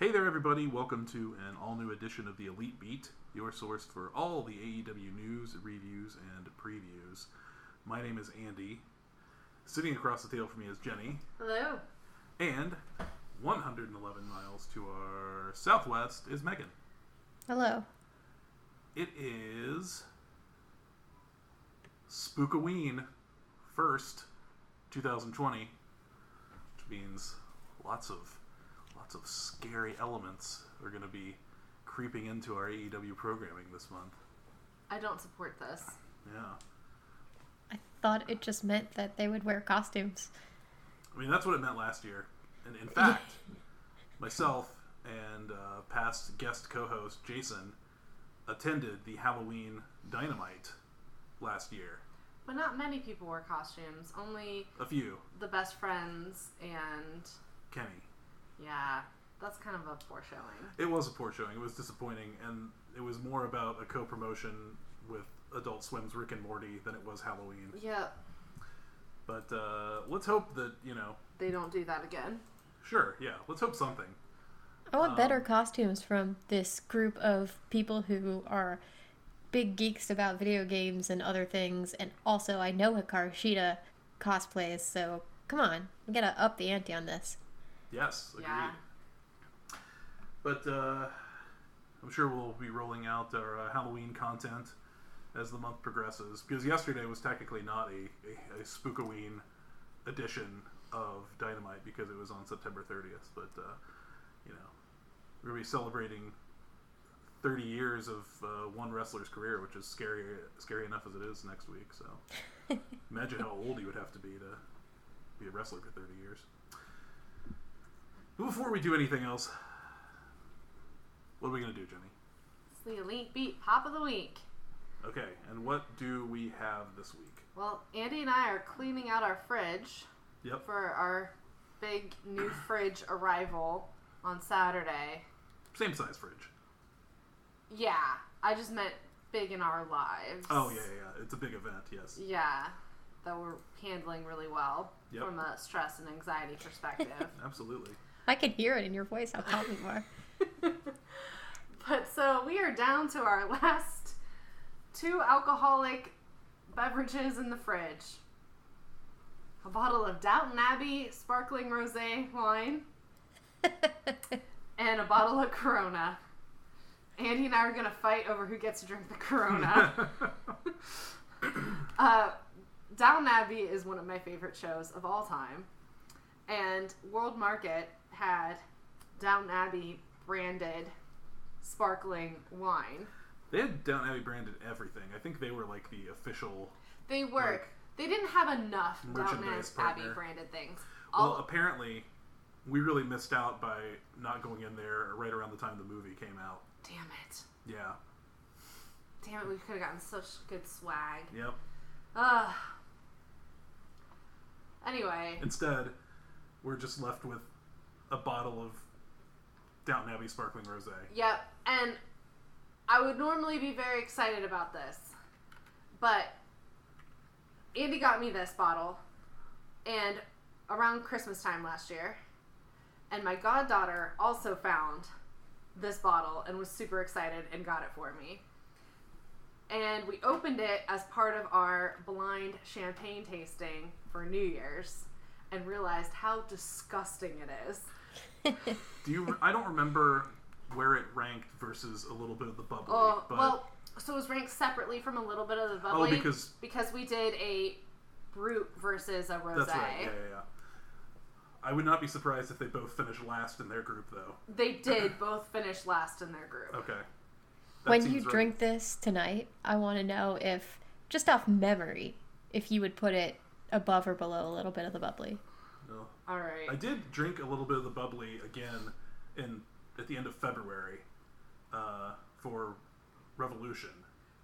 Hey there, everybody. Welcome to an all new edition of the Elite Beat, your source for all the AEW news, reviews, and previews. My name is Andy. Sitting across the table from me is Jenny. Hello. And 111 miles to our southwest is Megan. Hello. It is Spookaween 1st, 2020, which means lots of lots of scary elements are going to be creeping into our AEW programming this month. I don't support this. Yeah. I thought it just meant that they would wear costumes. I mean, that's what it meant last year. And in fact, myself and uh, past guest co host Jason attended the Halloween Dynamite last year. But not many people wore costumes. Only A few. the best friends and Kenny. Yeah, that's kind of a poor showing. It was a poor showing. It was disappointing, and it was more about a co-promotion with Adult Swim's Rick and Morty than it was Halloween. Yeah, But uh, let's hope that you know. they don't do that again. Sure, yeah. Let's hope something. I want better Um, costumes from this group of people who are big geeks about video games and other things, and also I know Hikaru Shida cosplays, so come on, we gotta up the ante on this. Yes, agreed. Yeah. But uh, I'm sure we'll be rolling out our uh, Halloween content as the month progresses. Because yesterday was technically not a, a, a Spookaween edition of Dynamite because it was on September 30th. But, uh, you know, we're going to be celebrating 30 years of uh, one wrestler's career, which is scary, scary enough as it is next week. So imagine how old you would have to be to be a wrestler for 30 years. But before we do anything else, what are we going to do, Jenny? It's the elite beat pop of the week. Okay, and what do we have this week? Well, Andy and I are cleaning out our fridge Yep. for our big new fridge arrival on Saturday. Same size fridge. Yeah, I just meant big in our lives. Oh, yeah, yeah, yeah. It's a big event, yes. Yeah, that we're handling really well Yep. from a stress and anxiety perspective. Absolutely. I can hear it in your voice how calm you are. but so we are down to our last two alcoholic beverages in the fridge a bottle of Downton Abbey sparkling rosé wine and a bottle of Corona. Andy and I are going to fight over who gets to drink the Corona. Uh, Downton Abbey is one of my favorite shows of all time, and World Market had Downton Abbey branded sparkling wine. they had Down Abbey branded everything. I think they were like the official. They were Like, they didn't have enough Downton merchandise Abbey branded things. Well, apparently, we really missed out by not going in there right around the time the movie came out. damn it, Yeah. damn it, we could have gotten such good swag. Yep. Ugh. Anyway, Instead, we're just left with a bottle of Downton Abbey sparkling rosé. Yep, and I would normally be very excited about this, but Andy got me this bottle, and around Christmas time last year, and my goddaughter also found this bottle and was super excited and got it for me. And we opened it as part of our blind champagne tasting for New Year's and realized how disgusting it is. Do you? I don't remember where it ranked versus a little bit of the bubbly. Oh, but well, so it was ranked separately from a little bit of the bubbly. oh, bubbly because because we did a brute versus a rosé. that's right. Yeah, yeah, yeah. I would not be surprised if they both finished last in their group, though. They did both finish last in their group. Okay. That when you right. drink this tonight, I want to know if, just off memory, if you would put it above or below a little bit of the bubbly. No. All right. I did drink a little bit of the bubbly again in at the end of February uh, for Revolution.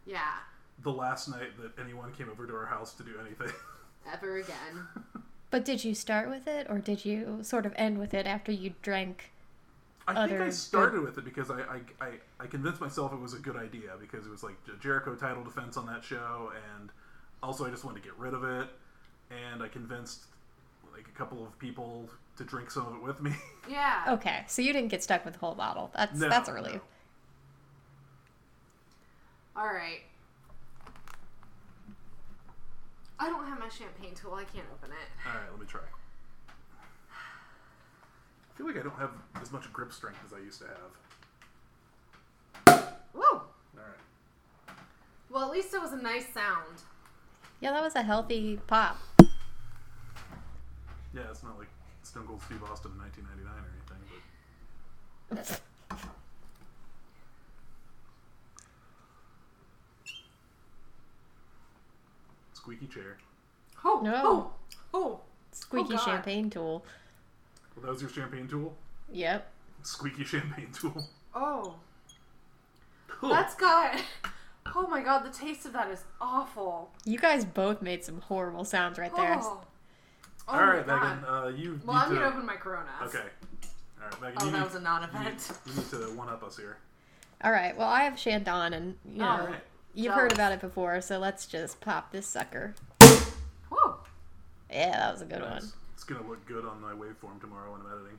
yeah. The last night that anyone came over to our house to do anything. Ever again. But did you start with it, or did you sort of end with it after you drank? I think Other I good- started with it because I, I, I, I convinced myself it was a good idea because it was like Jericho title defense on that show, and also I just wanted to get rid of it. And I convinced like a couple of people to drink some of it with me. Yeah. Okay, so you didn't get stuck with the whole bottle. That's No, that's a relief. no. All right. I don't have my champagne tool. I can't open it. All right, let me try. I feel like I don't have as much grip strength as I used to have. Woo! All right. Well, at least it was a nice sound. Yeah, that was a healthy pop. Yeah, it's not like Stone Cold Steve Austin in 1999 or anything, but squeaky chair. Oh No. Oh, oh. oh squeaky oh, God. champagne tool. Well, that was your champagne tool. Yep. Squeaky champagne tool. Oh. Ugh. That's got. Oh my god, the taste of that is awful. You guys both made some horrible sounds right there. Oh. Oh All my right, God. Megan. Uh, you Well, need I'm to. gonna open my Coronas. Okay. All right, Megan. Oh, you that need, was a non-event. you need to one up us here. All right. Well, I have Chandon, and you know Oh. All right. you've jealous. heard about it before, so let's just pop this sucker. Woo. Yeah, that was a good Nice. It's gonna look good on my waveform tomorrow when I'm editing.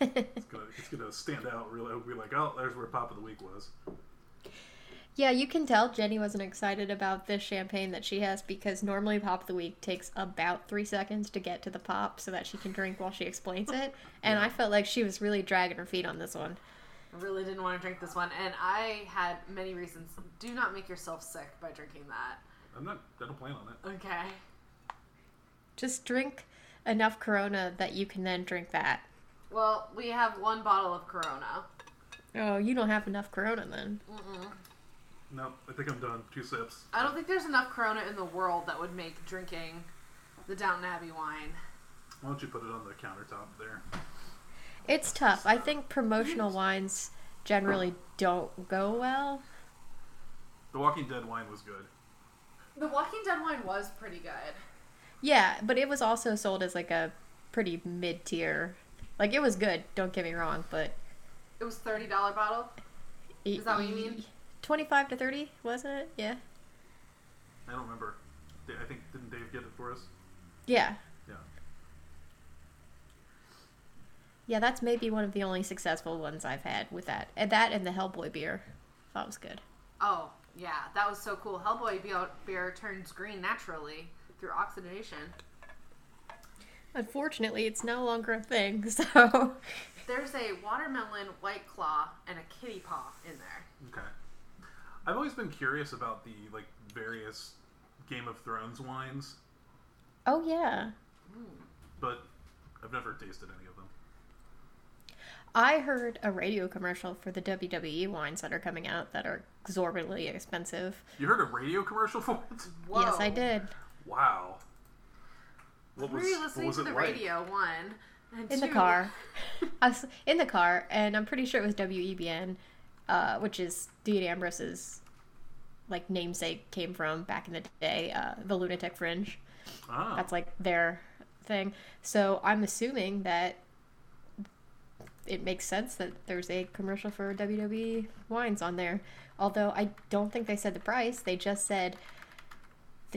It's gonna, it's gonna stand out really. I'll be like, oh, there's where pop of the week was. Yeah, you can tell Jenny wasn't excited about this champagne that she has because normally pop of the week takes about three seconds to get to the pop so that she can drink while she explains it. And I felt like she was really dragging her feet on this one. I really didn't want to drink this one, and I had many reasons. Do not make yourself sick by drinking that. I'm not. I don't plan on it. Okay. Just drink enough Corona that you can then drink that. Well, we have one bottle of Corona. Oh, you don't have enough Corona then. Mm-mm. No, I think I'm done. Two sips. I don't think there's enough Corona in the world that would make drinking the Downton Abbey wine. Why don't you put it on the countertop there? It's tough. I think promotional wines generally don't go well. The Walking Dead wine was good. The Walking Dead wine was pretty good. Yeah, but it was also sold as like a pretty mid tier. Like it was good, don't get me wrong, but It was thirty dollar bottle. Is that what you mean? 25 to 30, wasn't it? Yeah. I don't remember. I think didn't Dave get it for us? Yeah. Yeah. Yeah, that's maybe one of the only successful ones I've had with that. And that and the Hellboy beer. That was good. Oh yeah, that was so cool. Hellboy beer, beer turns green naturally through oxidation. Unfortunately, it's no longer a thing, so There's a watermelon white claw and a kitty paw in there. Okay. I've always been curious about the like various Game of Thrones wines, Oh yeah. but I've never tasted any of them. I heard a radio commercial for the WWE wines that are coming out that are exorbitantly expensive. You heard a radio commercial for it? Whoa. Yes, I did. Wow. What Were was, you what listening was to the like? radio? One. And in the car. I was in the car, and I'm pretty sure it was WEBN, uh, which is Dean Ambrose's like namesake came from back in the day, uh, the Lunatic Fringe. Ah, That's like their thing. So I'm assuming that it makes sense that there's a commercial for WWE wines on there. Although I don't think they said the price. They just said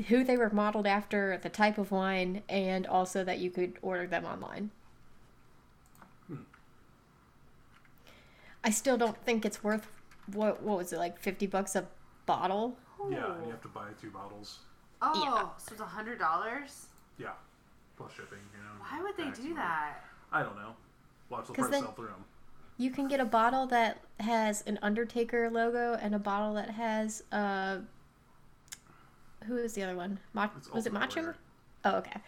who they were modeled after, the type of wine, and also that you could order them online. Hmm. I still don't think it's worth what what was it like 50 bucks a bottle? yeah, and you have to buy two bottles. Oh, Yeah. so it's a hundred dollars. Yeah, plus shipping. You know. Why would they do that? I don't know. Watch the 'Cause price then- sell through them. You can get a bottle that has an Undertaker logo and a bottle that has uh who is the other one? Ma- It's was it Ultimate Macho? Warrior. Oh, okay.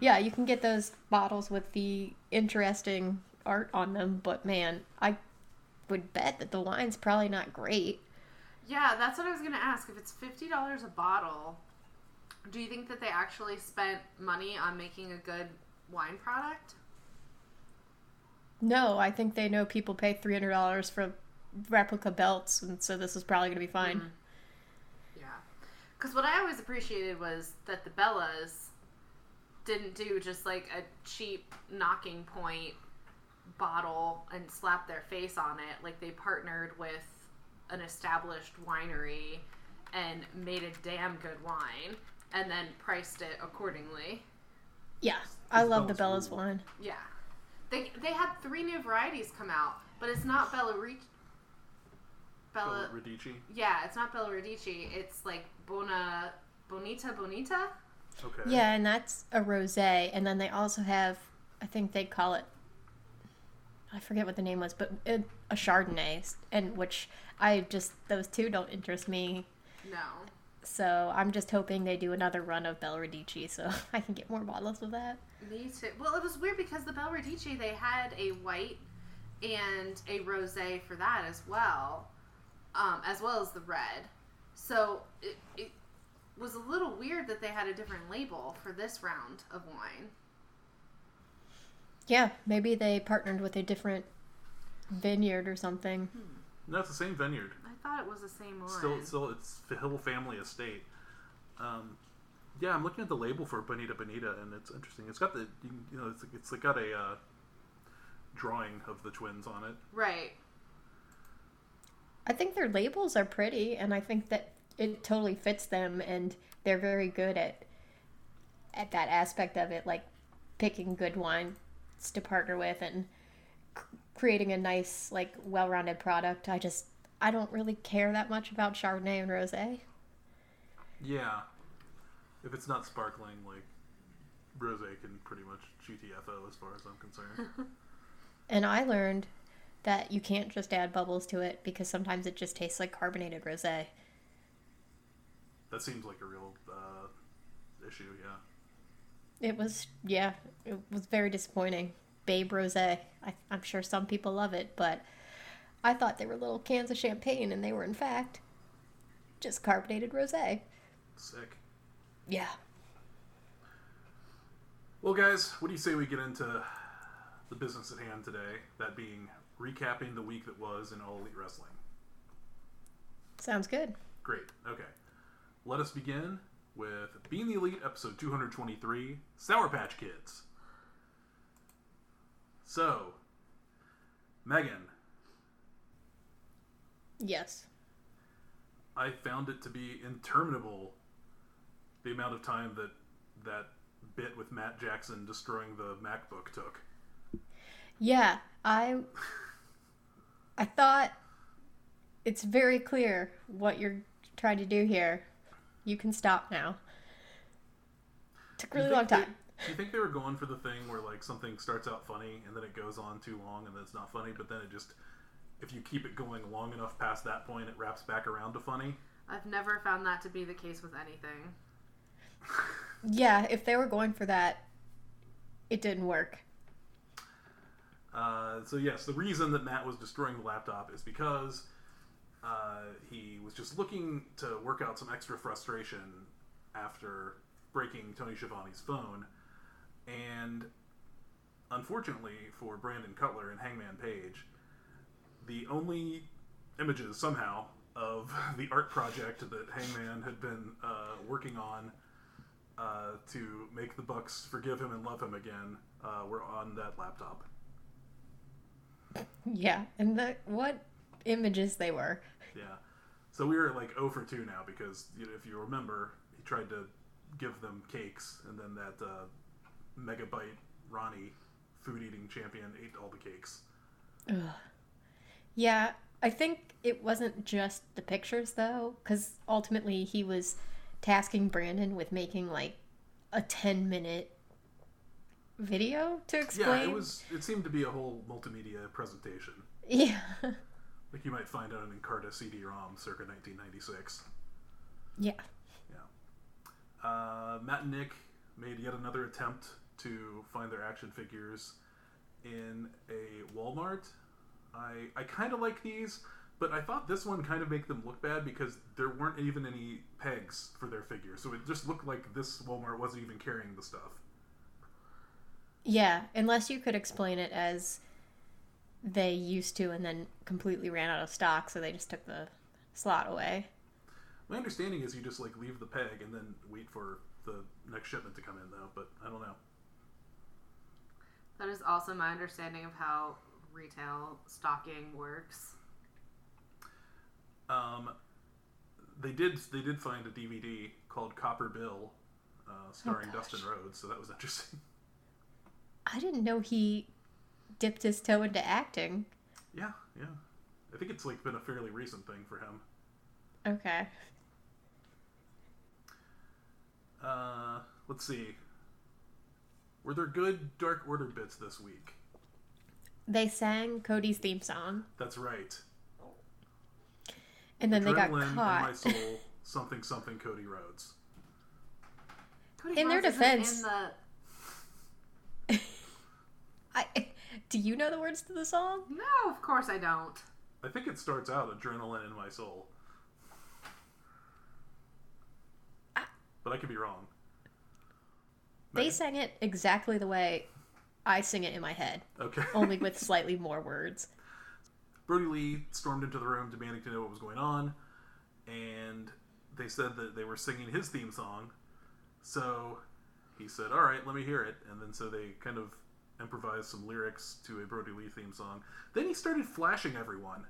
Yeah, you can get those bottles with the interesting art on them, but man, I would bet that the wine's probably not great. Yeah, that's what I was gonna ask. If it's fifty dollars a bottle, do you think that they actually spent money on making a good wine product? No, I think they know people pay three hundred dollars for replica belts, and so this is probably gonna be fine. Mhm. Yeah, because what I always appreciated was that the Bellas didn't do just like a cheap knocking point bottle and slap their face on it. Like they partnered with an established winery and made a damn good wine and then priced it accordingly. Yeah, I These love the Bellas Bella's wine. Yeah. They they had three new varieties come out, but it's not Bella Re- Bella. Radici. Yeah, it's not Bella Radici. It's like Bona Bonita Bonita. Okay. Yeah, and that's a rosé, and then they also have, I think they call it, I forget what the name was, but it, a Chardonnay, and which I just those two don't interest me. No. So I'm just hoping they do another run of Bel Radici, so I can get more bottles of that. Me too. Well, it was weird because the Bel Radici they had a white and a rosé for that as well, um, as well as the red. So it, it was a little weird that they had a different label for this round of wine. Yeah, maybe they partnered with a different vineyard or something. No, it's the same vineyard. I thought it was the same one. Still, still, it's the Hill family estate. Um, yeah, I'm looking at the label for Bonita Bonita, and it's interesting. It's got the, you, you know, it's, it's like got a uh, drawing of the twins on it. right. I think their labels are pretty, and I think that it totally fits them, and they're very good at at that aspect of it, like picking good wines to partner with and creating a nice, like, well-rounded product. I just I don't really care that much about Chardonnay and rosé. Yeah, if it's not sparkling, like rosé can pretty much GTFO as far as I'm concerned. And I learned that you can't just add bubbles to it because sometimes it just tastes like carbonated rosé. that seems like a real uh, issue. Yeah. It was, yeah, it was very disappointing. Babe Rosé. I, I'm sure some people love it, but I thought they were little cans of champagne, and they were in fact just carbonated rosé. Sick. Yeah. Well, guys, what do you say we get into the business at hand today? That being recapping the week that was in All Elite Wrestling. Sounds good. Great. Okay. Let us begin with Being the Elite, episode 223 Sour Patch Kids. So, Megan, Yes. I found it to be interminable the amount of time that that bit with Matt Jackson destroying the MacBook took. Yeah, I I thought it's very clear what you're trying to do here. You can stop now. Took a really long think they- time. Do you think they were going for the thing where like something starts out funny and then it goes on too long and then it's not funny, but then it just if you keep it going long enough past that point, it wraps back around to funny? I've never found that to be the case with anything. Yeah, if they were going for that, it didn't work. Uh, so yes, the reason that Matt was destroying the laptop is because uh, he was just looking to work out some extra frustration after breaking Tony Schiavone's phone, and unfortunately for Brandon Cutler and Hangman Page, the only images somehow of the art project that Hangman had been uh, working on uh, to make the Bucks forgive him and love him again uh, were on that laptop. Yeah, and the what images they were. Yeah. So we were like 0 for 2 now because you know, if you remember, he tried to give them cakes, and then that uh, megabyte Ronnie, food eating champion, ate all the cakes. Ugh. Yeah, I think it wasn't just the pictures though, because ultimately he was tasking Brandon with making like a 10 minute video to explain. Yeah, it was. It seemed to be a whole multimedia presentation, Yeah. Like you might find on an Encarta CD-ROM circa 1996. yeah. Yeah. Uh, Matt and Nick made yet another attempt to find their action figures in a Walmart. I I kind of like these, but I thought this one kind of make them look bad because there weren't even any pegs for their figures, so it just looked like this Walmart wasn't even carrying the stuff. Yeah, unless you could explain it as they used to and then completely ran out of stock, so they just took the slot away. My understanding is you just like leave the peg and then wait for the next shipment to come in, though. But I don't know. That is also my understanding of how retail stocking works. Um, they did they did find a DVD called Copper Bill, uh, starring Oh. Dustin Rhodes, so that was interesting. I didn't know he dipped his toe into acting. Yeah, yeah. I think it's like been a fairly recent thing for him. Okay. Uh, let's see. Were there good Dark Order bits this week? They sang Cody's theme song, That's right. and then they got Adrenaline in my caught. soul. Something something Cody Rhodes. Cody In their Rhodes isn't defense- in the... I, do you know the words to the song? No, of course I don't. I think it starts out adrenaline in my soul. But I could be wrong. They sang it exactly the way I sing it in my head, Okay. only with slightly more words. Brodie Lee stormed into the room demanding to know what was going on, and they said that they were singing his theme song. So he said, "All right, let me hear it." And then so they kind of improvised some lyrics to a Brodie Lee theme song. Then he started flashing everyone.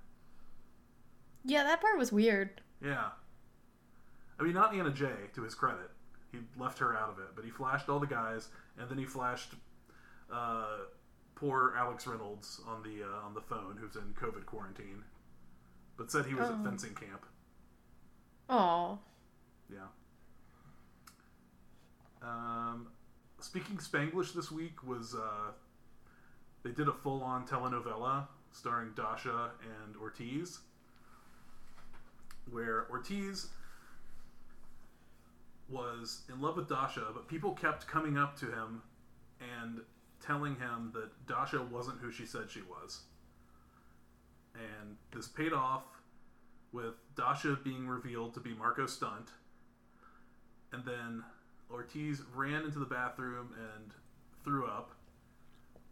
Yeah, that part was weird. Yeah. I mean, not Anna Jay, to his credit. He left her out of it, but he flashed all the guys, and then he flashed uh, poor Alex Reynolds on the uh, on the phone, who's in COVID quarantine, but said he was at Oh. fencing camp. Oh, Yeah. Um, speaking Spanglish this week was uh, they did a full-on telenovela starring Dasha and Ortiz, where Ortiz was in love with Dasha, but people kept coming up to him and telling him that Dasha wasn't who she said she was. And this paid off with Dasha being revealed to be Marco Stunt. And then Ortiz ran into the bathroom and threw up.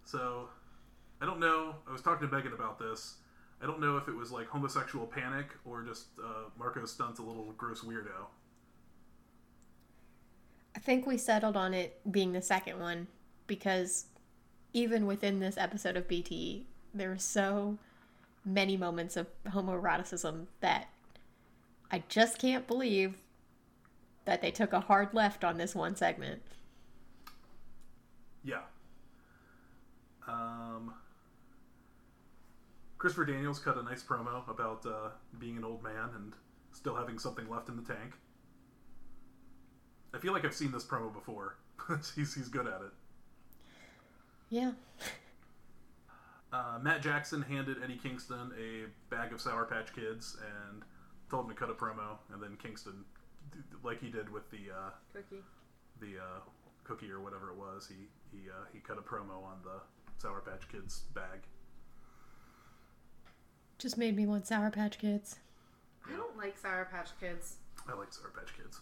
So I don't know. I was talking to Megan about this. I don't know if it was like homosexual panic or just uh, Marco Stunt's a little gross weirdo. I think we settled on it being the second one because even within this episode of BT, there were so many moments of homoeroticism that I just can't believe that they took a hard left on this one segment. Yeah. Um, Christopher Daniels cut a nice promo about uh, being an old man and still having something left in the tank. I feel like I've seen this promo before. he's, he's good at it. Yeah. Uh, Matt Jackson handed Eddie Kingston a bag of Sour Patch Kids and told him to cut a promo, and then Kingston, like he did with the uh, Cookie. the uh, cookie or whatever it was, he he uh, he cut a promo on the Sour Patch Kids bag. Just made me want Sour Patch Kids. I don't like Sour Patch Kids. I like Sour Patch Kids.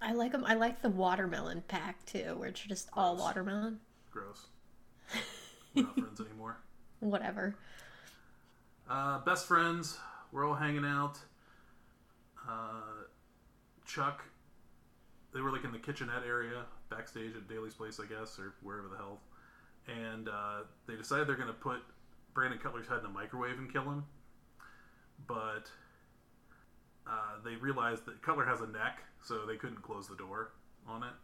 I like them. I like the watermelon pack too, where it's just all watermelon. Gross. We're not friends anymore. Whatever. Uh, best friends. We're all hanging out. Uh, Chuck. They were like in the kitchenette area backstage at Daily's Place, I guess, or wherever the hell. And uh, they decided they're going to put Brandon Cutler's head in a microwave and kill him. But uh, they realized that Cutler has a neck, so they couldn't close the door on it.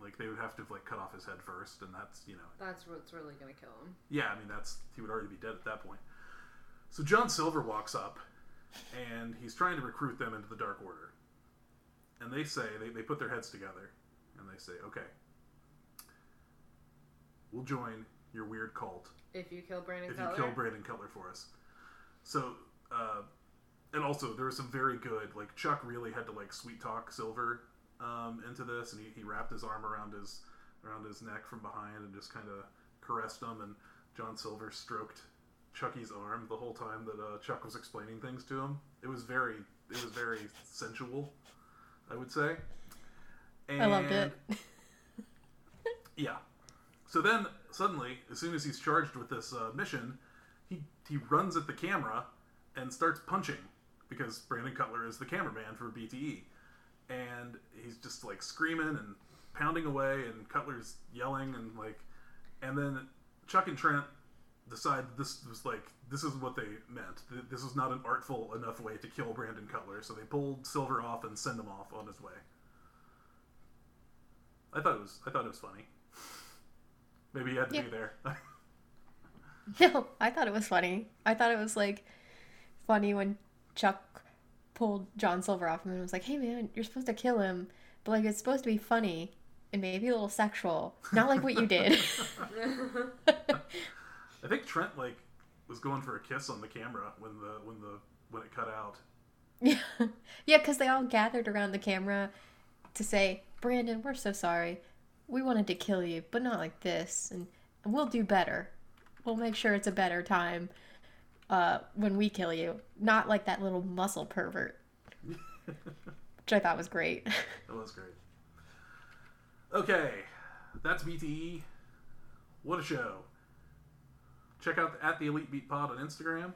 Like they would have to like cut off his head first, and that's you know That's what's really gonna kill him. yeah, I mean that's he would already be dead at that point. So John Silver walks up, and he's trying to recruit them into the Dark Order. And they say they, they put their heads together, and they say, "Okay, we'll join your weird cult If you kill Brandon if you kill Brandon Cutler for us." So, uh, and also there was some very good like Chuck really had to like sweet talk Silver um, into this, and he, he wrapped his arm around his around his neck from behind and just kind of caressed him, and John Silver stroked Chucky's arm the whole time that uh, Chuck was explaining things to him. It was very it was very sensual, I would say. I loved it. Yeah. So then, suddenly, as soon as he's charged with this uh, mission, he he runs at the camera and starts punching because Brandon Cutler is the cameraman for BTE, and he's just like screaming and pounding away, and Cutler's yelling and like, and then Chuck and Trent decide this was like this is what they meant. This is not an artful enough way to kill Brandon Cutler, so they pulled Silver off and send him off on his way. I thought it was I thought it was funny. Maybe he had to Yeah. be there. No, I thought it was funny. I thought it was like funny when Chuck pulled John Silver off him and was like, "Hey man, you're supposed to kill him, but like it's supposed to be funny and maybe a little sexual, not like what you did." I think Trent like was going for a kiss on the camera when the when the when it cut out. yeah, yeah, because they all gathered around the camera to say, "Brandon, we're so sorry. We wanted to kill you, but not like this, and, we'll do better. We'll make sure it's a better time." Uh, when we kill you, not like that little muscle pervert, which I thought was great. That was great. Okay, that's BTE. What a show! Check out at the Elite Beat Pod on Instagram.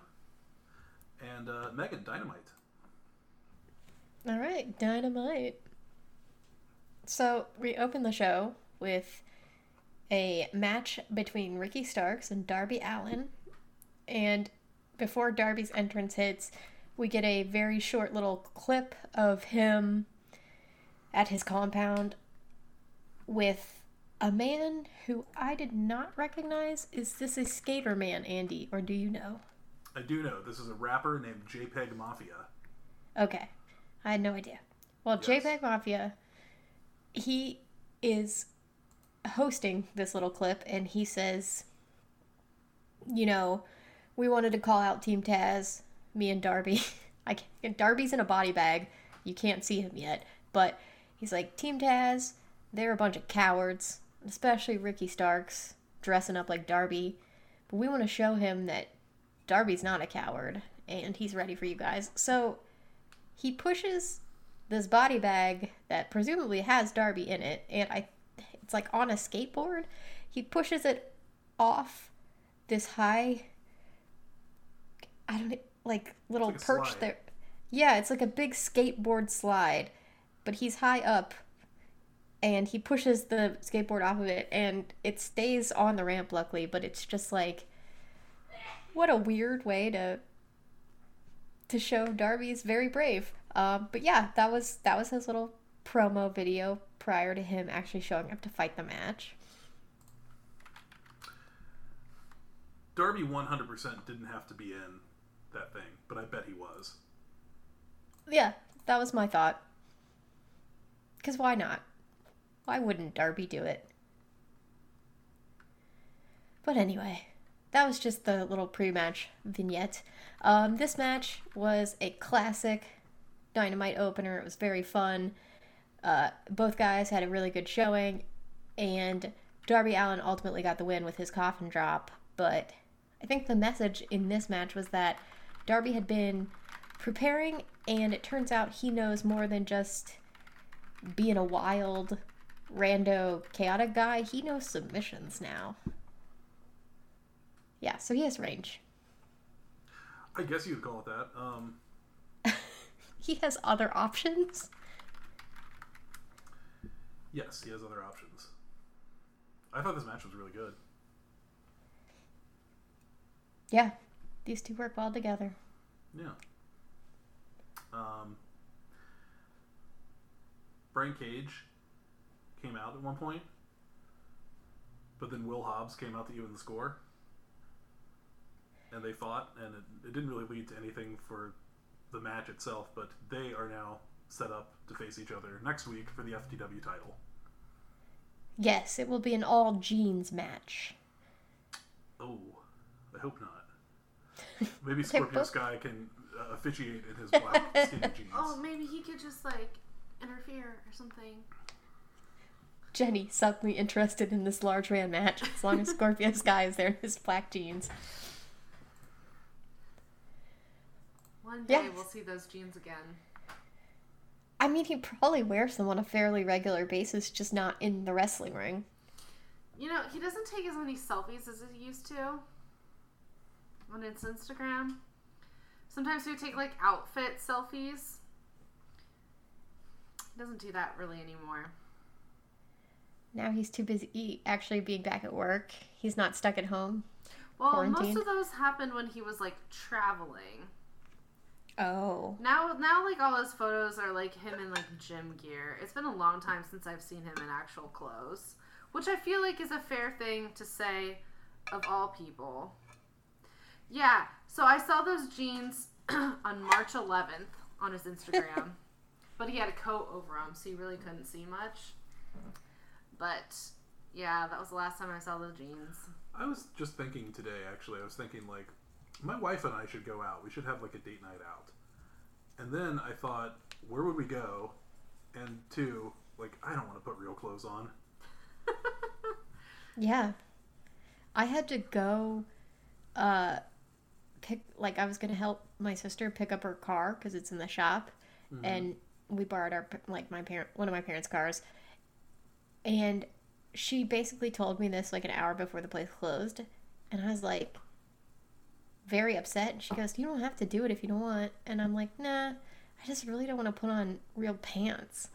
And uh, Megan Dynamite. All right, dynamite. So we open the show with a match between Ricky Starks and Darby Allin. And before Darby's entrance hits, we get a very short little clip of him at his compound with a man who I did not recognize. Is this a skater man, Andy, or do you know? I do know this is a rapper named JPEG Mafia. Okay. I had no idea. Well, Yes. JPEG Mafia, he is hosting this little clip and he says, you know, we wanted to call out Team Taz, me and Darby. I can't, Darby's in a body bag. You can't see him yet, but he's like, Team Taz, they're a bunch of cowards, especially Ricky Starks dressing up like Darby. But we want to show him that Darby's not a coward and he's ready for you guys. So he pushes this body bag that presumably has Darby in it, and I it's like on a skateboard. He pushes it off this high I don't like little like perch there. Yeah, it's like a big skateboard slide, but he's high up and he pushes the skateboard off of it and it stays on the ramp luckily, but it's just like what a weird way to to show Darby's very brave. Um, but yeah, that was that was his little promo video prior to him actually showing up to fight the match. Darby 100% didn't have to be in that thing, but I bet he was. Yeah, that was my thought. Cause why not? Why wouldn't Darby do it? But anyway, that was just the little pre-match vignette. Um, this match was a classic Dynamite opener. It was very fun. Uh, both guys had a really good showing, and Darby Allin ultimately got the win with his coffin drop. But I think the message in this match was that Darby had been preparing, and it turns out he knows more than just being a wild, rando, chaotic guy. He knows submissions now. Yeah, so he has range. I guess you could call it that. Um, He has other options. yes, he has other options. I thought this match was really good. Yeah, these two work well together. Yeah. Um, Brian Cage came out at one point, but then Will Hobbs came out to even the score. And they fought, and it, it didn't really lead to anything for the match itself, but they are now set up to face each other next week for the FTW title. Yes, it will be an all jeans match. Oh, I hope not. Maybe Scorpio both- Sky can uh, officiate in his black skinny jeans. Oh, maybe he could just like interfere or something. Jenny suddenly interested in this large man match as long as Scorpio Sky is there in his black jeans. One day Yes. we'll see those jeans again. I mean, he probably wears them on a fairly regular basis, just not in the wrestling ring. You know, he doesn't take as many selfies as he used to on his Instagram. Sometimes he would take like outfit selfies. He doesn't do that really anymore. Now he's too busy actually being back at work. He's not stuck at home. Well, Quarantined? most of those happened when he was like traveling. Oh. Now, now like all his photos are like him in like gym gear. It's been a long time since I've seen him in actual clothes, which I feel like is a fair thing to say of all people. Yeah. So I saw those jeans on March 11th on his Instagram, but he had a coat over them, so you really couldn't see much. But yeah, that was the last time I saw those jeans. I was just thinking today, actually, I was thinking, like, my wife and I should go out. We should have, like, a date night out. And then I thought, where would we go? And two, like, I don't want to put real clothes on. Yeah. I had to go uh pick like I was going to help my sister pick up her car cuz it's in the shop and we borrowed our like my parent one of my parents' cars. And she basically told me this like an hour before the place closed and I was like very upset she goes, "You don't have to do it if you don't want." And I'm like, "Nah, I just really don't want to put on real pants."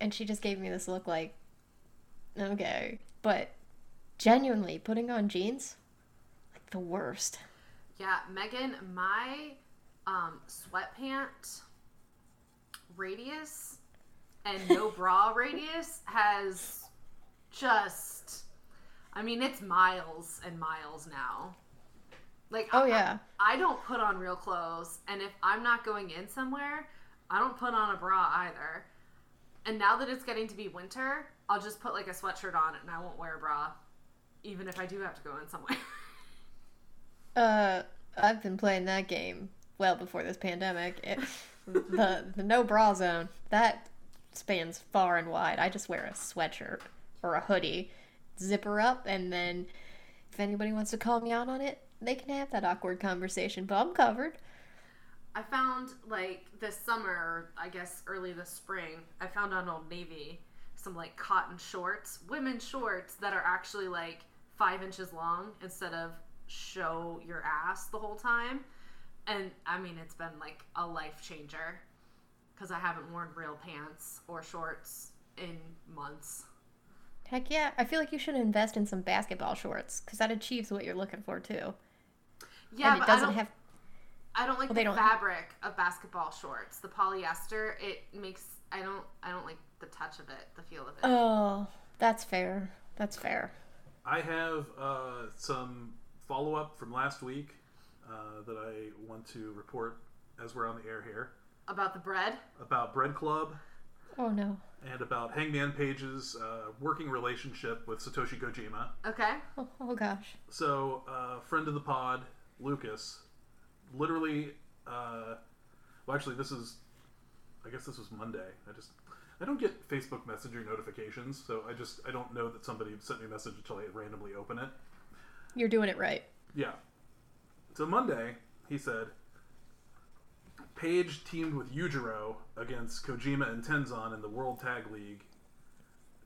And she just gave me this look like okay, but genuinely putting on jeans like the worst. Yeah, Megan, my um, sweatpant radius and no bra radius has just, I mean, it's miles and miles now. Like, Oh I- yeah. I don't put on real clothes, and if I'm not going in somewhere, I don't put on a bra either. And now that it's getting to be winter, I'll just put like a sweatshirt on and I won't wear a bra, even if I do have to go in somewhere. Uh I've been playing that game well before this pandemic. It, the the no bra zone that spans far and wide. I just wear a sweatshirt or a hoodie, zipper up, and then if anybody wants to call me out on it, they can have that awkward conversation. But I'm covered. I found like this summer, I guess early this spring, I found on Old Navy some like cotton shorts, women's shorts that are actually like five inches long instead of show your ass the whole time. And I mean, it's been like a life changer because I haven't worn real pants or shorts in months. Heck yeah! I feel like you should invest in some basketball shorts because that achieves what you're looking for too. Yeah, and it but doesn't I don't, have. I don't like Well, the don't- fabric of basketball shorts. The polyester, it makes I don't I don't like the touch of it, the feel of it. Oh, that's fair. That's fair. I have uh, some follow up from last week uh, that I want to report as we're on the air here About the bread. about Bread Club Oh no. and about Hangman Page's uh, working relationship with Satoshi Kojima. Okay. Oh, oh gosh. So, uh, friend of the pod, Lucas, literally, uh, well, actually, this is, I guess this was Monday. I just, I don't get Facebook Messenger notifications, so I just, I don't know that somebody sent me a message until I randomly open it. You're doing it right. Yeah. So Monday, he said, Page teamed with Yujiro against Kojima and Tenzan in the World Tag League.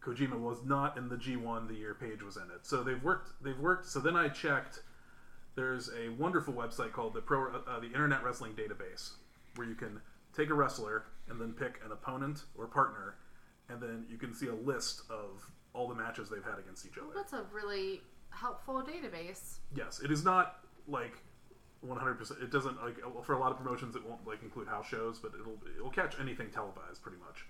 Kojima was not in the G1 the year Page was in it. So they've worked. They've worked. So then I checked. There's a wonderful website called the Pro, uh, the Internet Wrestling Database, where you can take a wrestler and then pick an opponent or partner, and then you can see a list of all the matches they've had against each other. That's a really helpful database. Yes, it is not like 100%. It doesn't like for a lot of promotions it won't like include house shows, but it'll it'll catch anything televised pretty much.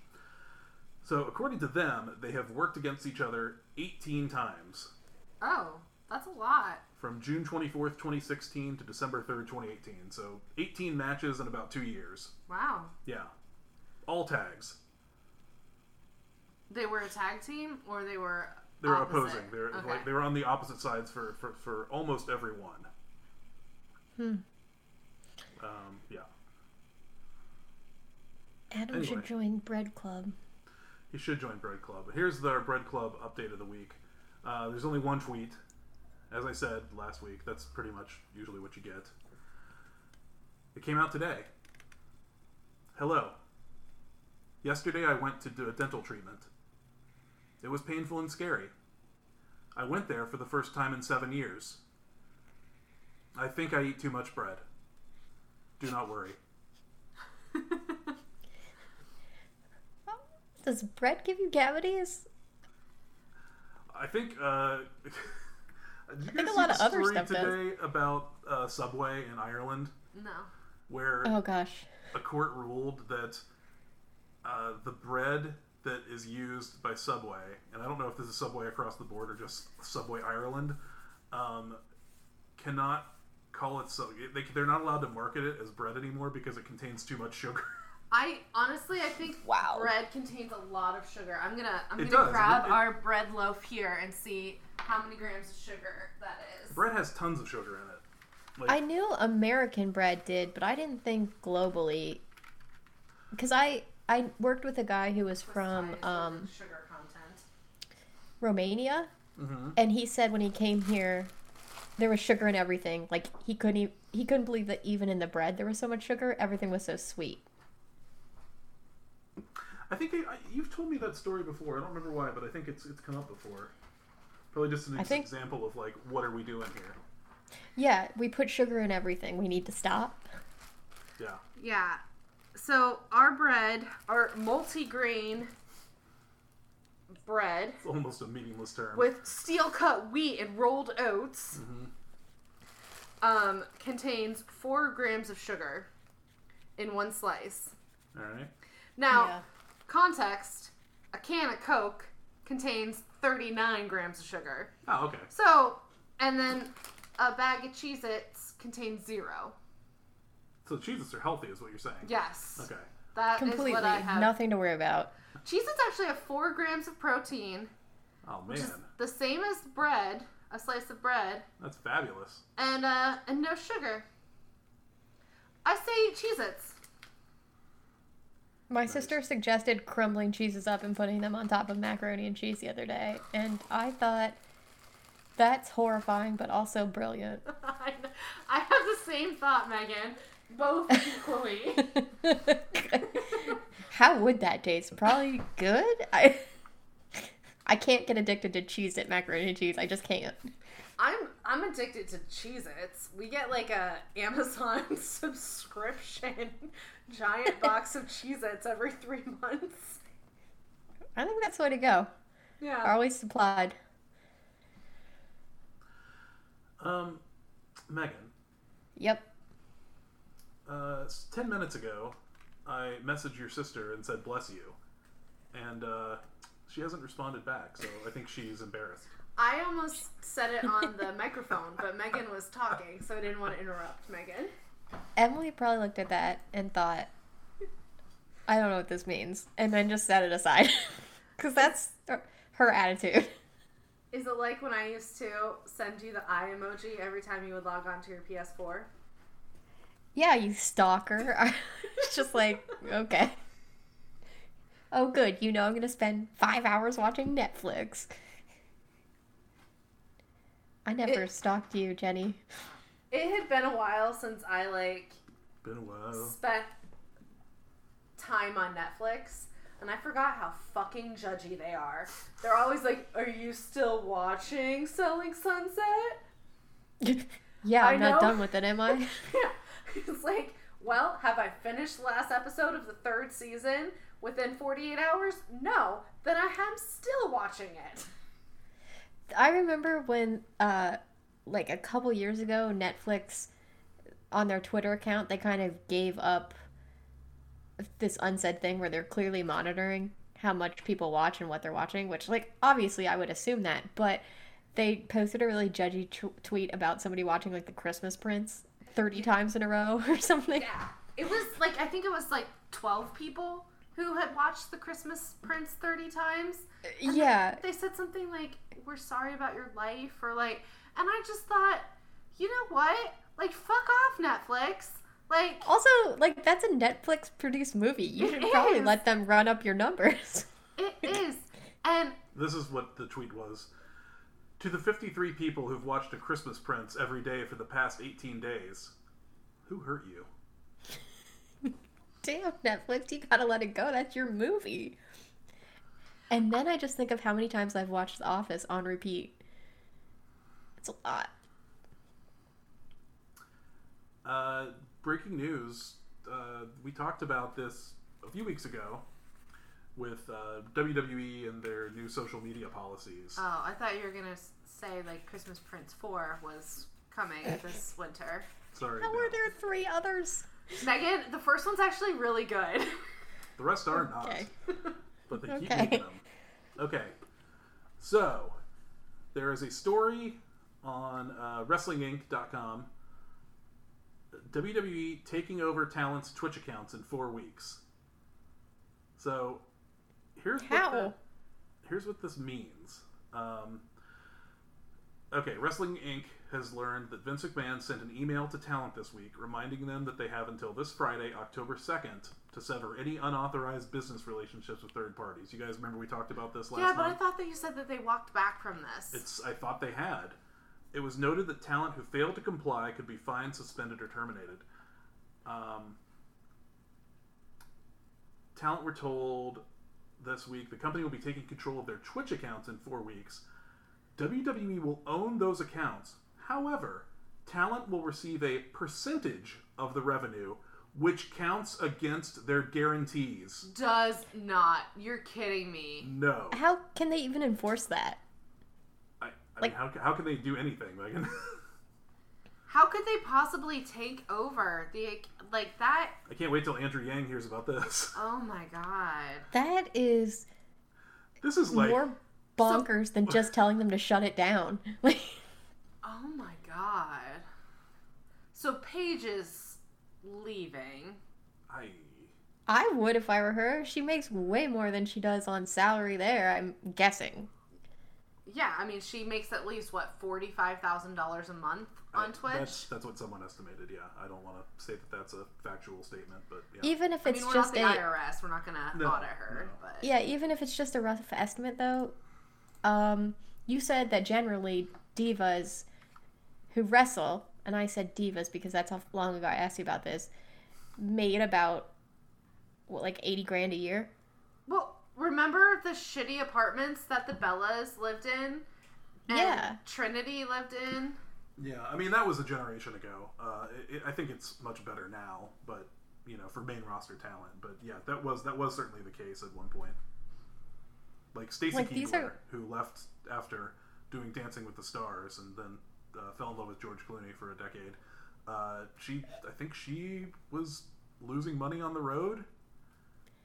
So according to them, they have worked against each other 18 times Oh, that's a lot. from June 24th, 2016 to December 3rd, 2018. So 18 matches in about 2 years. Wow. Yeah. All tags. They were a tag team or they were They were opposing. They were okay. like they were on the opposite sides for for, for almost every one. Hmm. Um, yeah. Adam Anyway. should join Bread Club. He should join Bread Club. Here's the Bread Club update of the week. Uh, there's only one tweet. As I said last week, that's pretty much usually what you get. It came out today. Hello. Yesterday I went to do a dental treatment. It was painful and scary. I went there for the first time in seven years. I think I eat too much bread. Do not worry. Does bread give you cavities? I think. Uh, did you think guys a lot of the other story stuff does. today about uh, Subway in Ireland, no. where Oh gosh. a court ruled that uh, the bread that is used by Subway, and I don't know if this is Subway across the board or just Subway Ireland, um, cannot call it so. They, they're not allowed to market it as bread anymore because it contains too much sugar. I honestly, I think Wow. bread contains a lot of sugar. I'm gonna, I'm It gonna does. grab It- it- our bread loaf here and see how many grams of sugar that is. bread has tons of sugar in it. Like, I knew American bread did, but I didn't think globally. Because I I worked with a guy who was from um, sugar content. Romania, Mhm. and he said when he came here, there was sugar in everything. Like he couldn't e- he couldn't believe that even in the bread there was so much sugar. Everything was so sweet. I think I, I, you've told me that story before. I don't remember why, but I think it's it's come up before. Probably just an ex- think- example of like what are we doing here? Yeah, we put sugar in everything. We need to stop. Yeah. Yeah. So our bread, our multi-grain bread It's almost a meaningless term. with steel cut wheat and rolled oats um, contains four grams of sugar in one slice. All right. Now, Yeah. context: a can of Coke contains 39 grams of sugar. Oh, okay. So, and then a bag of Cheez-Its contains zero. So Cheez-Its are healthy, is what you're saying? Yes. Okay. That is Completely, what I have. nothing to worry about. Cheez-Its actually have four grams of protein, Oh which is man, the same as bread, a slice of bread, that's fabulous. and uh, and no sugar. I say Cheez-Its. My sister suggested crumbling cheeses up and putting them on top of macaroni and cheese the other day, and I thought that's horrifying, but also brilliant. I I have the same thought, Megan. Both equally. How would that taste? Probably good. I I can't get addicted to cheese at macaroni and cheese. I just can't. I'm I'm addicted to Cheez-Its. We get like a Amazon subscription giant box of Cheez-Its every three months. I think that's the way to go. Yeah. Are Always supplied. Um, Megan, Yep. Uh, ten minutes ago, I messaged your sister and said bless you, and uh, she hasn't responded back. So I think she's embarrassed. I almost said it on the microphone, but Megan was talking, so I didn't want to interrupt Megan. Emily probably looked at that and thought, I don't know what this means, and then just set it aside. Because that's her- her attitude. Is it like when I used to send you the eye emoji every time you would log on to your PS4? Yeah, you stalker. I was just like, okay. Oh, good. You know I'm going to spend five hours watching Netflix. I never It- stalked you, Jenny. It had been a while since I like Been a while. spent time on Netflix, and I forgot how fucking judgy they are. They're always like, "Are you still watching Selling Sunset?" yeah, I I'm not know. done with it, am I? yeah, it's like, well, have I finished the last episode of the third season within 48 hours? No. Then I am still watching it. I remember when, uh, like a couple years ago, Netflix on their Twitter account, they kind of gave up this unsaid thing where they're clearly monitoring how much people watch and what they're watching, which, like, obviously I would assume that, but they posted a really judgy t- tweet about somebody watching, like, The Christmas Prince 30 times in a row or something. Yeah. It was like I think it was like 12 people who had watched The Christmas Prince 30 times. Uh, and Yeah. They said something like, "We're sorry about your life," or like, and I just thought, you know what? Like, fuck off, Netflix. Like, Also, like, that's a Netflix produced movie. You should probably is. let them run up your numbers. it is, and This is what the tweet was. To the 53 people who've watched A Christmas Prince every day for the past 18 days, who hurt you? Damn, Netflix, you gotta let it go. That's your movie. And then I just think of how many times I've watched The Office on repeat. It's a lot. Uh, breaking news. Uh, we talked about this a few weeks ago with uh, WWE and their new social media policies. oh, I thought you were gonna say like Christmas Prince 4 was coming this winter. Sorry. How no. were there three others? Megan, the first one's actually really good. The rest are not. Okay. but they keep Okay. making them. Okay, so there is a story on uh, WrestlingInc.com WWE taking over talent's Twitch accounts in four weeks. So here's How? What that, here's what this means. Um, okay, Wrestling Inc. has learned that Vince McMahon sent an email to talent this week reminding them that they have until this Friday, October 2nd, to sever any unauthorized business relationships with third parties. You guys remember we talked about this last yeah, but I thought that you said that they walked back from this. It's I thought they had. It was noted that talent who failed to comply could be fined, suspended, or terminated. Um, talent were told this week the company will be taking control of their Twitch accounts in four weeks. WWE will own those accounts. However, talent will receive a percentage of the revenue, which counts against their guarantees. Does not. You're kidding me. No. How can they even enforce that? I, I Like- mean, how, how can they do anything, Megan? How could they possibly take over the like that? I can't wait till Andrew Yang hears about this. Oh my god. That is This is like more bonkers than just telling them to shut it down. Like, Oh my god. So Paige is leaving. I I would if I were her. She makes way more than she does on salary there, I'm guessing. Yeah, I mean she makes at least what forty five thousand dollars a month on I- Twitch. That's that's what someone estimated. Yeah, I don't want to say that that's a factual statement, but yeah. Even if I it's mean, we're just not a the IRS. We're not gonna No, audit her. no. But Yeah, even if it's just a rough estimate though, um you said that generally divas who wrestle, and I said divas because that's how long ago I asked you about this, made about what like 80 grand a year. Well, remember the shitty apartments that the Bellas lived in? And Yeah. Trinity lived in? yeah, I mean that was a generation ago. Uh, it, I think it's much better now, but you know, for main roster talent. But yeah, that was that was certainly the case at one point. Like Stacy Like, Keibler, are- who left after doing Dancing with the Stars and then uh, fell in love with George Clooney for a decade. Uh, she, I think she was losing money on the road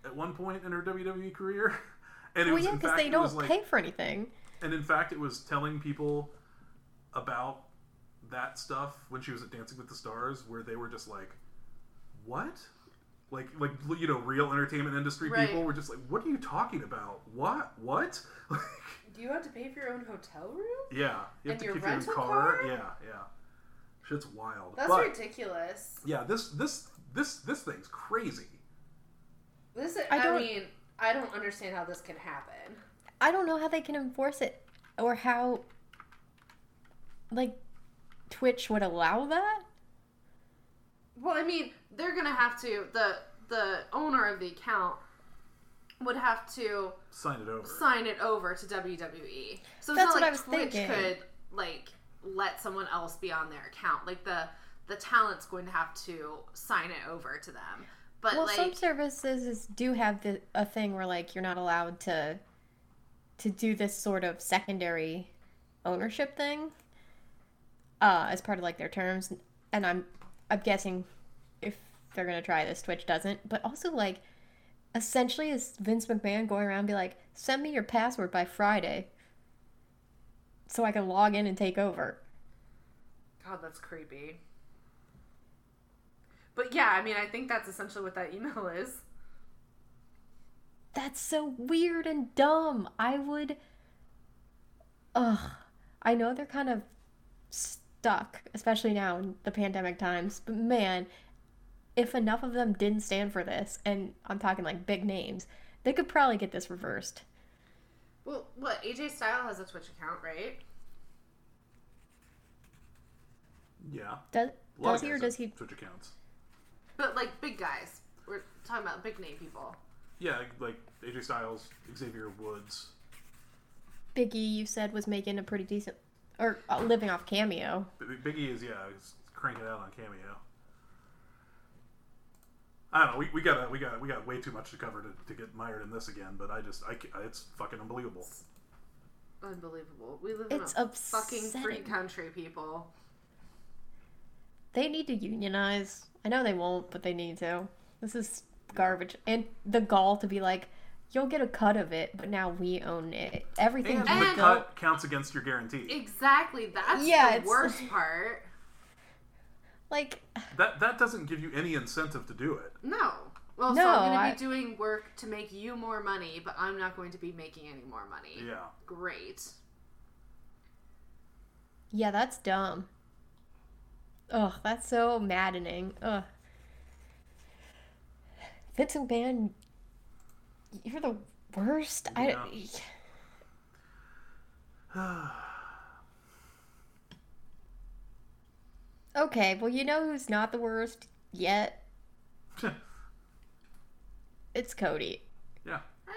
at one point in her WWE career. And it Well, was, yeah, because they don't like, pay for anything. and in fact, it was telling people about that stuff when she was at Dancing with the Stars, where they were just like, "What?" Like, like you know, real entertainment industry Right. people were just like, "What are you talking about? What? What?" Like, Do you have to pay for your own hotel room? yeah, you And to your keep your own rental car. car? Yeah, yeah. Shit's wild. That's but ridiculous. yeah, this this this this thing's crazy. This is, I I, don't- mean, I don't understand how this can happen. I don't know how they can enforce it or how like Twitch would allow that. Well, I mean, they're gonna have to the the owner of the account would have to Sign it over. sign it over to WWE. So it's That's not what like I was Twitch thinking. could like let someone else be on their account. Like the the talent's going to have to sign it over to them. But Well, like some services is, do have the, a thing where like you're not allowed to to do this sort of secondary ownership thing uh, as part of like their terms, and I'm I'm guessing if they're gonna try this, Twitch doesn't. But also like essentially is Vince McMahon going around and be like, send me your password by Friday so I can log in and take over. God, that's creepy. But yeah, I mean, I think that's essentially what that email is. That's so weird and dumb. I would. Ugh. I know they're kind of stuck, especially now in the pandemic times, but man, if enough of them didn't stand for this, and I'm talking like big names, they could probably get this reversed. Well, what AJ Style has a Twitch account, right? Yeah. Does, A does he or does he? Twitch accounts? But like big guys. We're talking about big name people. Yeah, like AJ Styles, Xavier Woods. Biggie, you said, was making a pretty decent. Or uh, living off Cameo. Biggie is yeah, he's cranking out on Cameo. I don't know. We, we got we got we got way too much to cover to, to get mired in this again. But I just I it's fucking unbelievable. Unbelievable. We live It's in a fucking free country, people. They need to unionize. I know they won't, but they need to. This is garbage. And the gall to be like, you'll get a cut of it, but now we own it. Everything And the cut counts against your guarantee. Exactly. That's Yeah, the worst part. Like, That that doesn't give you any incentive to do it. No. Well, so I'm going I- to be doing work to make you more money, but I'm not going to be making any more money. Yeah. Great. yeah, that's dumb. Ugh, that's so maddening. Ugh. Vince McMahon, you're the worst. I. Okay, well, you know who's not the worst yet? It's Cody. yeah. Eh,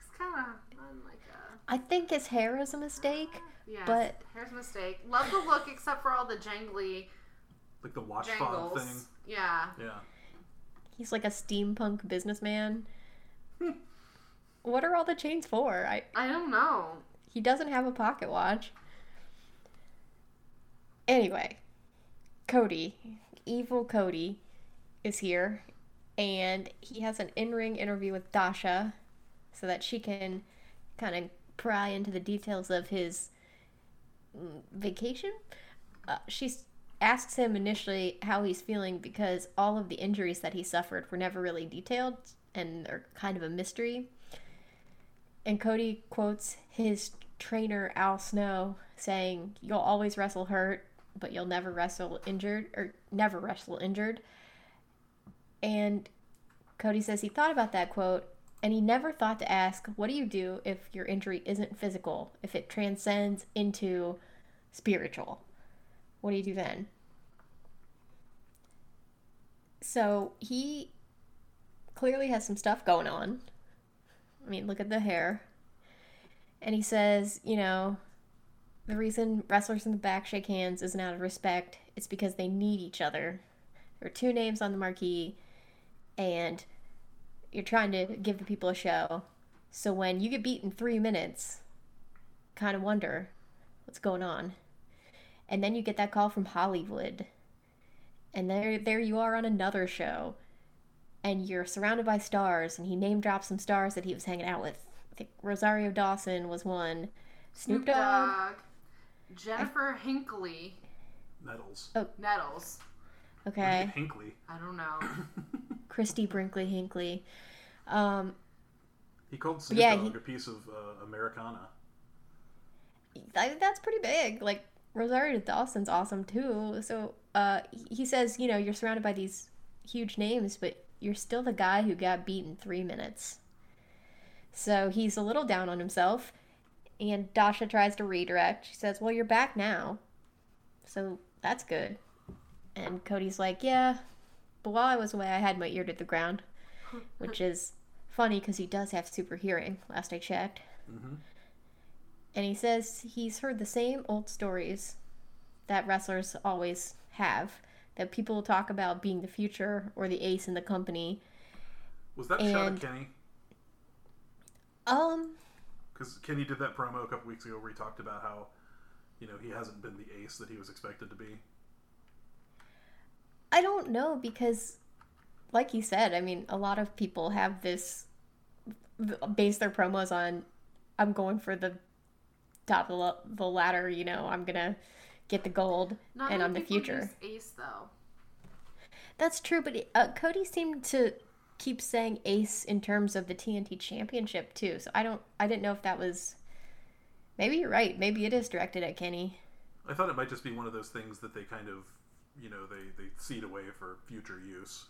it's kind of on like a. I think his hair is a mistake. Yeah. But- here's a mistake. Love the look, except for all the jangly Like the watch fob jangles. thing. Yeah. Yeah. He's like a steampunk businessman. what are all the chains for? I I don't know. he doesn't have a pocket watch. Anyway, Cody, evil Cody, is here, and he has an in-ring interview with Dasha, so that she can kind of pry into the details of his mm, vacation. Uh, she s- asks him initially how he's feeling because all of the injuries that he suffered were never really detailed, and they're kind of a mystery. And Cody quotes his trainer Al Snow saying, "You'll always wrestle hurt, but you'll never wrestle injured or never wrestle injured." And Cody says he thought about that quote and he never thought to ask, "What do you do if your injury isn't physical, if it transcends into spiritual? What do you do then?" So, he clearly has some stuff going on. I mean, look at the hair. And he says, you know, the reason wrestlers in the back shake hands isn't out of respect. It's because they need each other. There are two names on the marquee, and you're trying to give the people a show. So when you get beat in three minutes, kind of wonder what's going on. And then you get that call from Hollywood. And there, there you are on another show and you're surrounded by stars and he name drops some stars that he was hanging out with i think rosario dawson was one snoop dogg Jennifer Hinckley Nettles. Oh. Nettles. okay Hinkley. I don't know. christy brinkley hinkley um He called Snoop Yeah, Dogg he- a piece of uh, Americana. I, that's pretty big like rosario dawson's awesome too. So uh he- he says you know you're surrounded by these huge names but you're still the guy who got beat in three minutes. So he's a little down on himself. And dasha tries to redirect. She says well you're back now. So that's good. And cody's like yeah but while i was away i had my ear to the ground which is funny because he does have super hearing last i checked. Hmm and he says he's heard the same old stories that wrestlers always have that people talk about being the future or the ace in the company. Was that shot at Kenny? Um, Because Kenny did that promo a couple weeks ago where he talked about how, you know, he hasn't been the ace that he was expected to be. I don't know because, like you said, I mean, a lot of people have this base their promos on. I'm going for the top of the the ladder. You know, I'm gonna get the gold, Not and I'm the future. Ace though. That's true, but uh, Cody seemed to keep saying ace in terms of the TNT Championship too. So I don't, I didn't know if that was. Maybe you're right. Maybe it is directed at Kenny. I thought it might just be one of those things that they kind of, you know, they, they seed away for future use.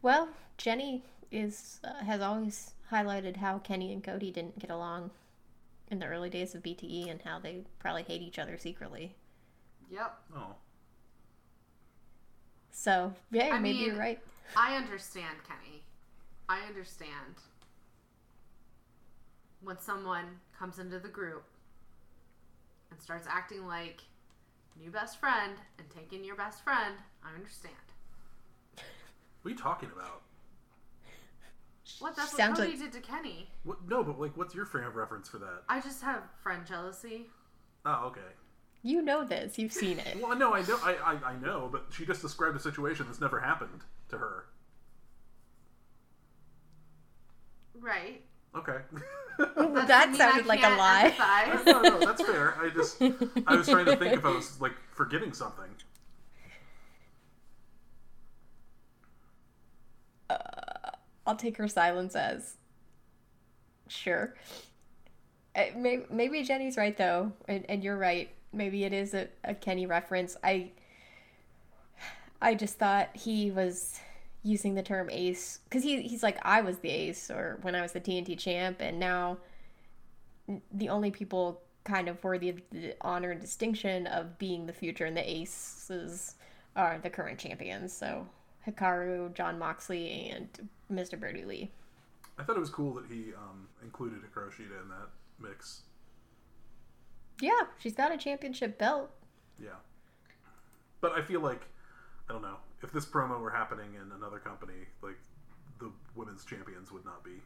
Well, Jenny is uh, has always highlighted how Kenny and Cody didn't get along in the early days of BTE and how they probably hate each other secretly. Yep. Oh. So yeah, I maybe mean- you're right. I understand, Kenny. I understand when someone comes into the group and starts acting like new best friend and taking your best friend. I understand. What are you talking about? What? That's Sounds what Cody like- did to Kenny. What? No, but like, what's your frame of reference for that? I just have friend jealousy. Oh, okay. You know this. You've seen it. Well, no, I know, I, I, I know, but she just described a situation that's never happened to her. Right. Okay. Doesn't that mean sounded I like a can't lie. empathize. no, no, that's fair. I just, I was trying to think if I was like forgetting something. I'll take her silence as sure. Eh, maybe, maybe Jenny's right though, and, and you're right. Maybe it is a, a Kenny reference. I I just thought he was using the term ace because he, he's like I was the ace or when I was the TNT champ, and now the only people kind of worthy of the honor and distinction of being the future and the aces are the current champions. So Hikaru, Jon Moxley, and Mr. Brodie Lee. I thought it was cool that he um, included Hikaru Shida in that mix. Yeah, she's got a championship belt. Yeah. But I feel like, I don't know, if this promo were happening in another company, like, the women's champions would not be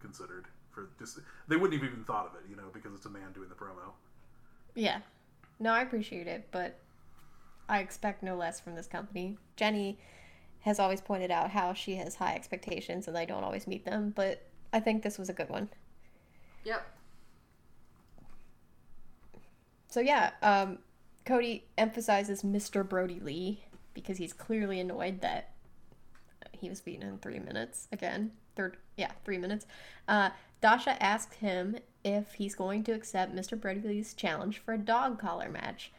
considered for just, they wouldn't have even thought of it, you know, because it's a man doing the promo. Yeah. No, I appreciate it, but I expect no less from this company. Jenny has always pointed out how she has high expectations and I don't always meet them, but I think this was a good one. Yep. So yeah, um, Cody emphasizes Mr. Brodie Lee because he's clearly annoyed that he was beaten in three minutes again. Third, yeah, three minutes. Uh, Dasha asks him if he's going to accept Mr. Brodie Lee's challenge for a dog collar match,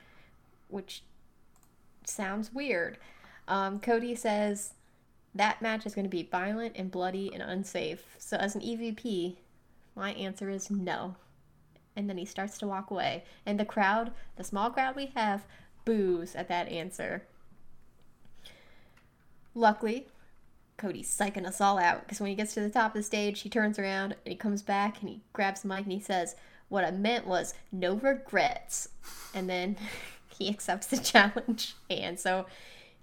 which sounds weird. Um, Cody says that match is going to be violent and bloody and unsafe. So, as an EVP, my answer is no. And then he starts to walk away. And the crowd, the small crowd we have, boos at that answer. Luckily, Cody's psyching us all out because when he gets to the top of the stage, he turns around and he comes back and he grabs the mic and he says, What I meant was no regrets. And then he accepts the challenge. And so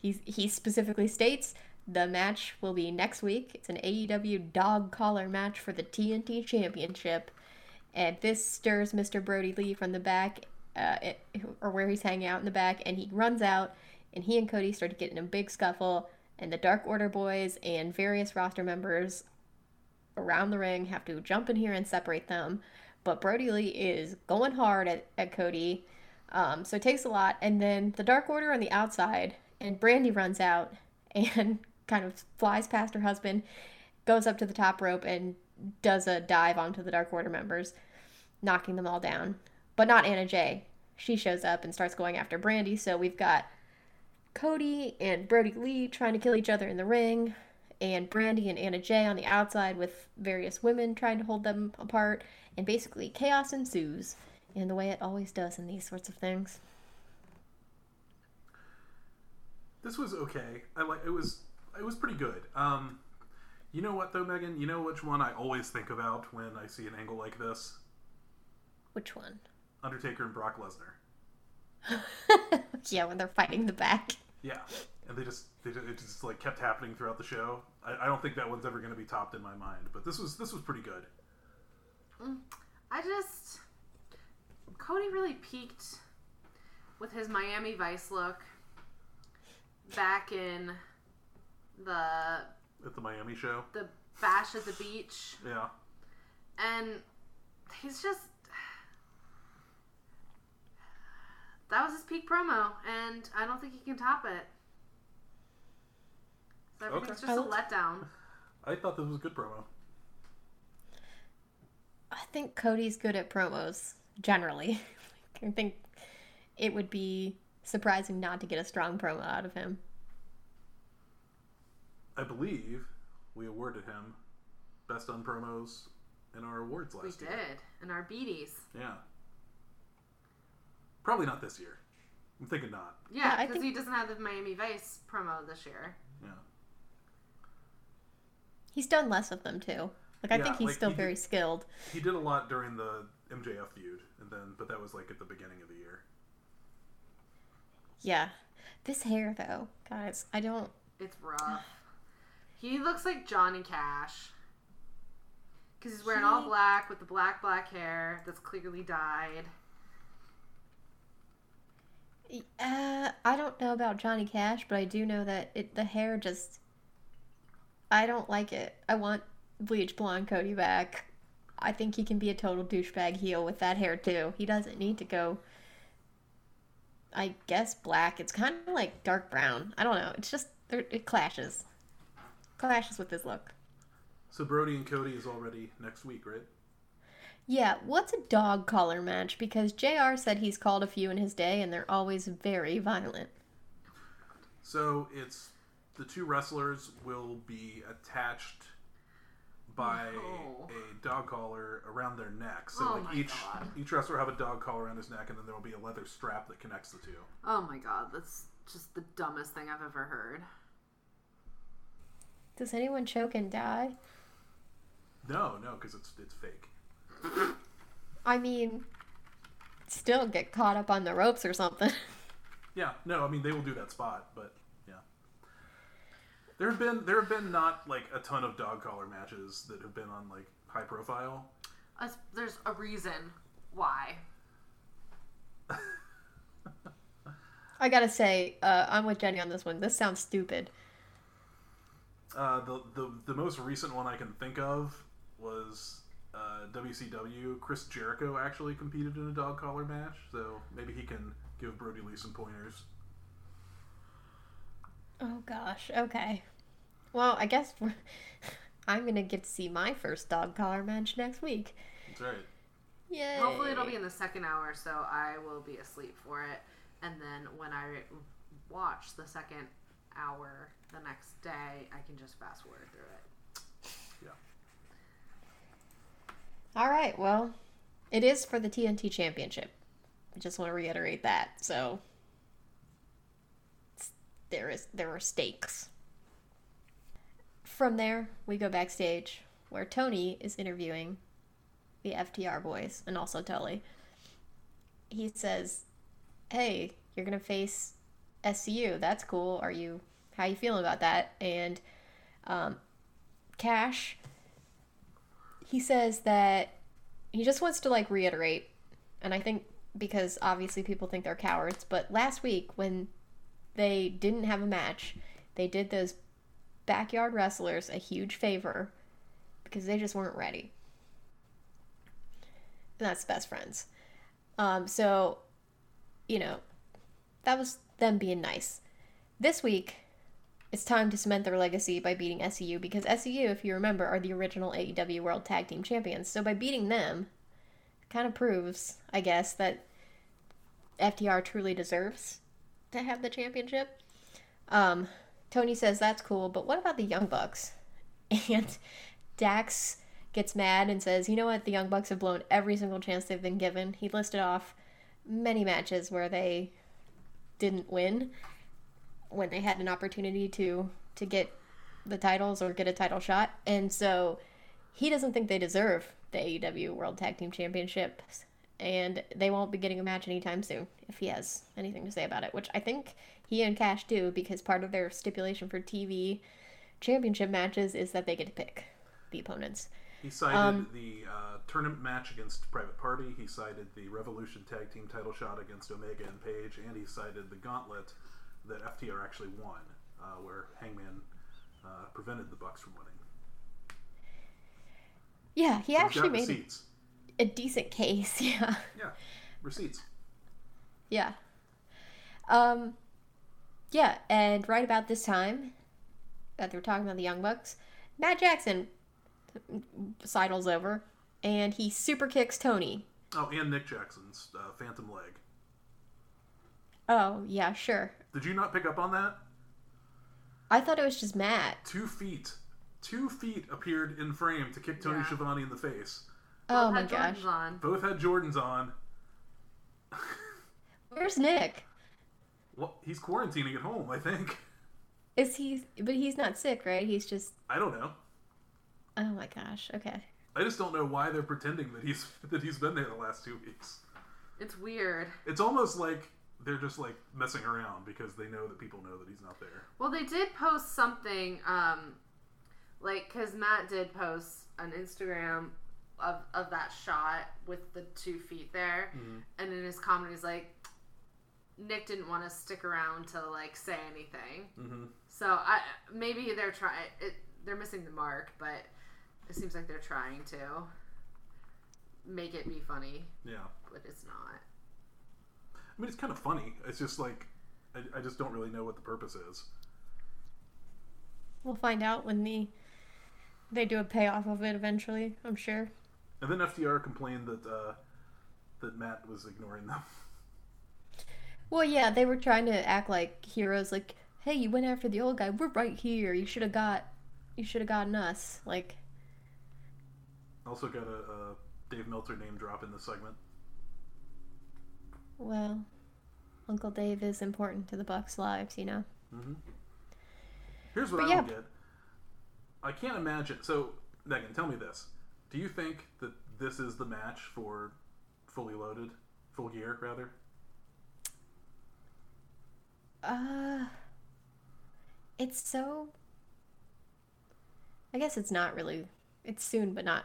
he, he specifically states the match will be next week. It's an AEW dog collar match for the TNT Championship. And this stirs Mr. Brodie Lee from the back, uh, or where he's hanging out in the back, and he runs out, and he and Cody start to get in a big scuffle, and the Dark Order boys and various roster members around the ring have to jump in here and separate them. But Brodie Lee is going hard at, at Cody, um, so it takes a lot. And then the Dark Order on the outside, and Brandi runs out and kind of flies past her husband, goes up to the top rope, and does a dive onto the Dark Order members, knocking them all down. But not Anna Jay. She shows up and starts going after Brandi. So we've got Cody and Brodie Lee trying to kill each other in the ring, and Brandi and Anna Jay on the outside with various women trying to hold them apart. And basically, chaos ensues in the way it always does in these sorts of things. This was okay. I like it was it was pretty good. Um, you know what though, Megan? You know which one I always think about when I see an angle like this? Which one? Undertaker and Brock Lesnar. yeah, when they're fighting the back. Yeah, and they just they just, it just like kept happening throughout the show. I, I don't think that one's ever going to be topped in my mind, but this was this was pretty good. I just Cody really peaked with his Miami Vice look back in the At the Miami show. the bash at the beach, Yeah. and he's just that was his peak promo, and I don't think he can top it. So everything's Okay. just a letdown. I thought this was a good promo. I think Cody's good at promos generally. I think it would be surprising not to get a strong promo out of him. I believe we awarded him best on promos in our awards last year. We did in our beaties. Yeah. Probably not this year. I'm thinking not. Yeah, Yeah, I because think- he doesn't have the Miami Vice promo this year. Yeah. He's done less of them too. Like I Yeah, think he's like, still he very did- skilled. He did a lot during the MJF feud, and then but that was like at the beginning of the year. Yeah. This hair though, guys, I don't It's rough. he looks like Johnny Cash. Because he's wearing all black with the black, black hair that's clearly dyed. uh I don't know about Johnny Cash, but I do know that it the hair just I don't like it. I want bleach blonde Cody back. I think he can be a total douchebag heel with that hair too. He doesn't need to go I guess black. It's kind of like dark brown. I don't know. It's just it clashes. Clashes with his look. So Brodie and Cody is already next week, right? Yeah, what's a dog collar match? Because JR said he's called a few in his day and they're always very violent. So it's the two wrestlers will be attached by No. a dog collar around their neck. So Oh like my each God. each wrestler will have a dog collar around his neck, and then there will be a leather strap that connects the two. Oh my god, that's just the dumbest thing I've ever heard. Does anyone choke and die? No, no, because it's it's fake. I mean, still get caught up on the ropes or something. Yeah, no, I mean they will do that spot, but yeah. There have been there have been not like a ton of dog collar matches that have been on like high profile. Us- There's a reason why. I gotta say, uh, I'm with Jenny on this one. This sounds stupid. Uh, the, the the most recent one I can think of was uh, WCW. Chris Jericho actually competed in a dog collar match, so maybe he can give Brodie Lee some pointers. Oh gosh, okay. Well, I guess we're... I'm gonna get to see my first dog collar match next week. That's right. Yay! Hopefully it'll be in the second hour, so I will be asleep for it. And then when I watch the second hour the next day, I can just fast forward through it. Yeah. All right. Well, it is for the TNT Championship. I just want to reiterate that. So it's- there is there are stakes. From there, we go backstage where Tony is interviewing the FTR boys and also Tully. He says, "Hey, you're gonna face SCU. That's cool. Are you? How you feeling about that?" And um, Cash he says that he just wants to like reiterate and i think because obviously people think they're cowards but last week when they didn't have a match. They did those backyard wrestlers a huge favor because they just weren't ready. And that's best friends. Um, so you know that was them being nice. This week it's time to cement their legacy by beating SCU because SCU, if you remember, are the original AEW World Tag Team Champions. So by beating them, kind of proves, I guess, that FTR truly deserves to have the championship. Um, Tony says that's cool, but what about the Young Bucks? And Dax gets mad and says, you know what? The Young Bucks have blown every single chance they've been given. He listed off many matches where they didn't win when they had an opportunity to to get the titles or get a title shot. And so he doesn't think they deserve the AEW World Tag Team Championships and they won't be getting a match anytime soon if he has anything to say about it, which I think he and Cash do because part of their stipulation for TV championship matches is that they get to pick the opponents. He cited Um, the uh, tournament match against Private Party. He cited the Revolution Tag Team title shot against Omega and Page, and he cited the gauntlet that FTR actually won, uh, where Hangman uh, prevented the Bucks from winning. Yeah, he So actually made receipts. A decent case. Yeah. Yeah, receipts. Yeah. Um yeah, and right about this time that they're talking about the Young Bucks, Matt Jackson sidles over and he super kicks Tony. Oh, and Nick Jackson's uh, Phantom Leg. Oh, yeah, sure. Did you not pick up on that? I thought it was just Matt. Two feet, two feet appeared in frame to kick Tony Yeah. Schiavone in the face. Oh my had gosh. Jordans On. Both had Jordans on. Where's Nick? well, he's quarantining at home, I think. Is he but he's not sick, right? He's just I don't know. Oh my gosh. Okay. I just don't know why they're pretending that he's that he's been there the last two weeks. It's weird. It's almost like they're just like messing around because they know that people know that he's not there. Well, they did post something, um, like because Matt did post an Instagram of of that shot with the two feet there, and in his comedy, he's like, Nick didn't want to stick around to like say anything, Mm-hmm. so I maybe they're trying. They're missing the mark, but it seems like they're trying to make it be funny, Yeah, but it's not. I mean it's kind of funny. It's just like I, I just don't really know what the purpose is. We'll find out when the They do a payoff of it eventually, I'm sure. And then FTR complained that uh, that Matt was ignoring them. Well, yeah, they were trying to act like heroes. Like, hey, you went after the old guy. We're right here. You should have got, you should have gotten us. Like, Also got a, a Dave Meltzer name drop in this segment. well, Uncle Dave is important to the Bucks' lives, you know. hmm Here's what But I yeah. don't get. I can't imagine. So, Megan, tell me this: Do you think that this is the match for fully loaded, full gear, rather? Uh, it's so. I guess it's not really. It's soon, but not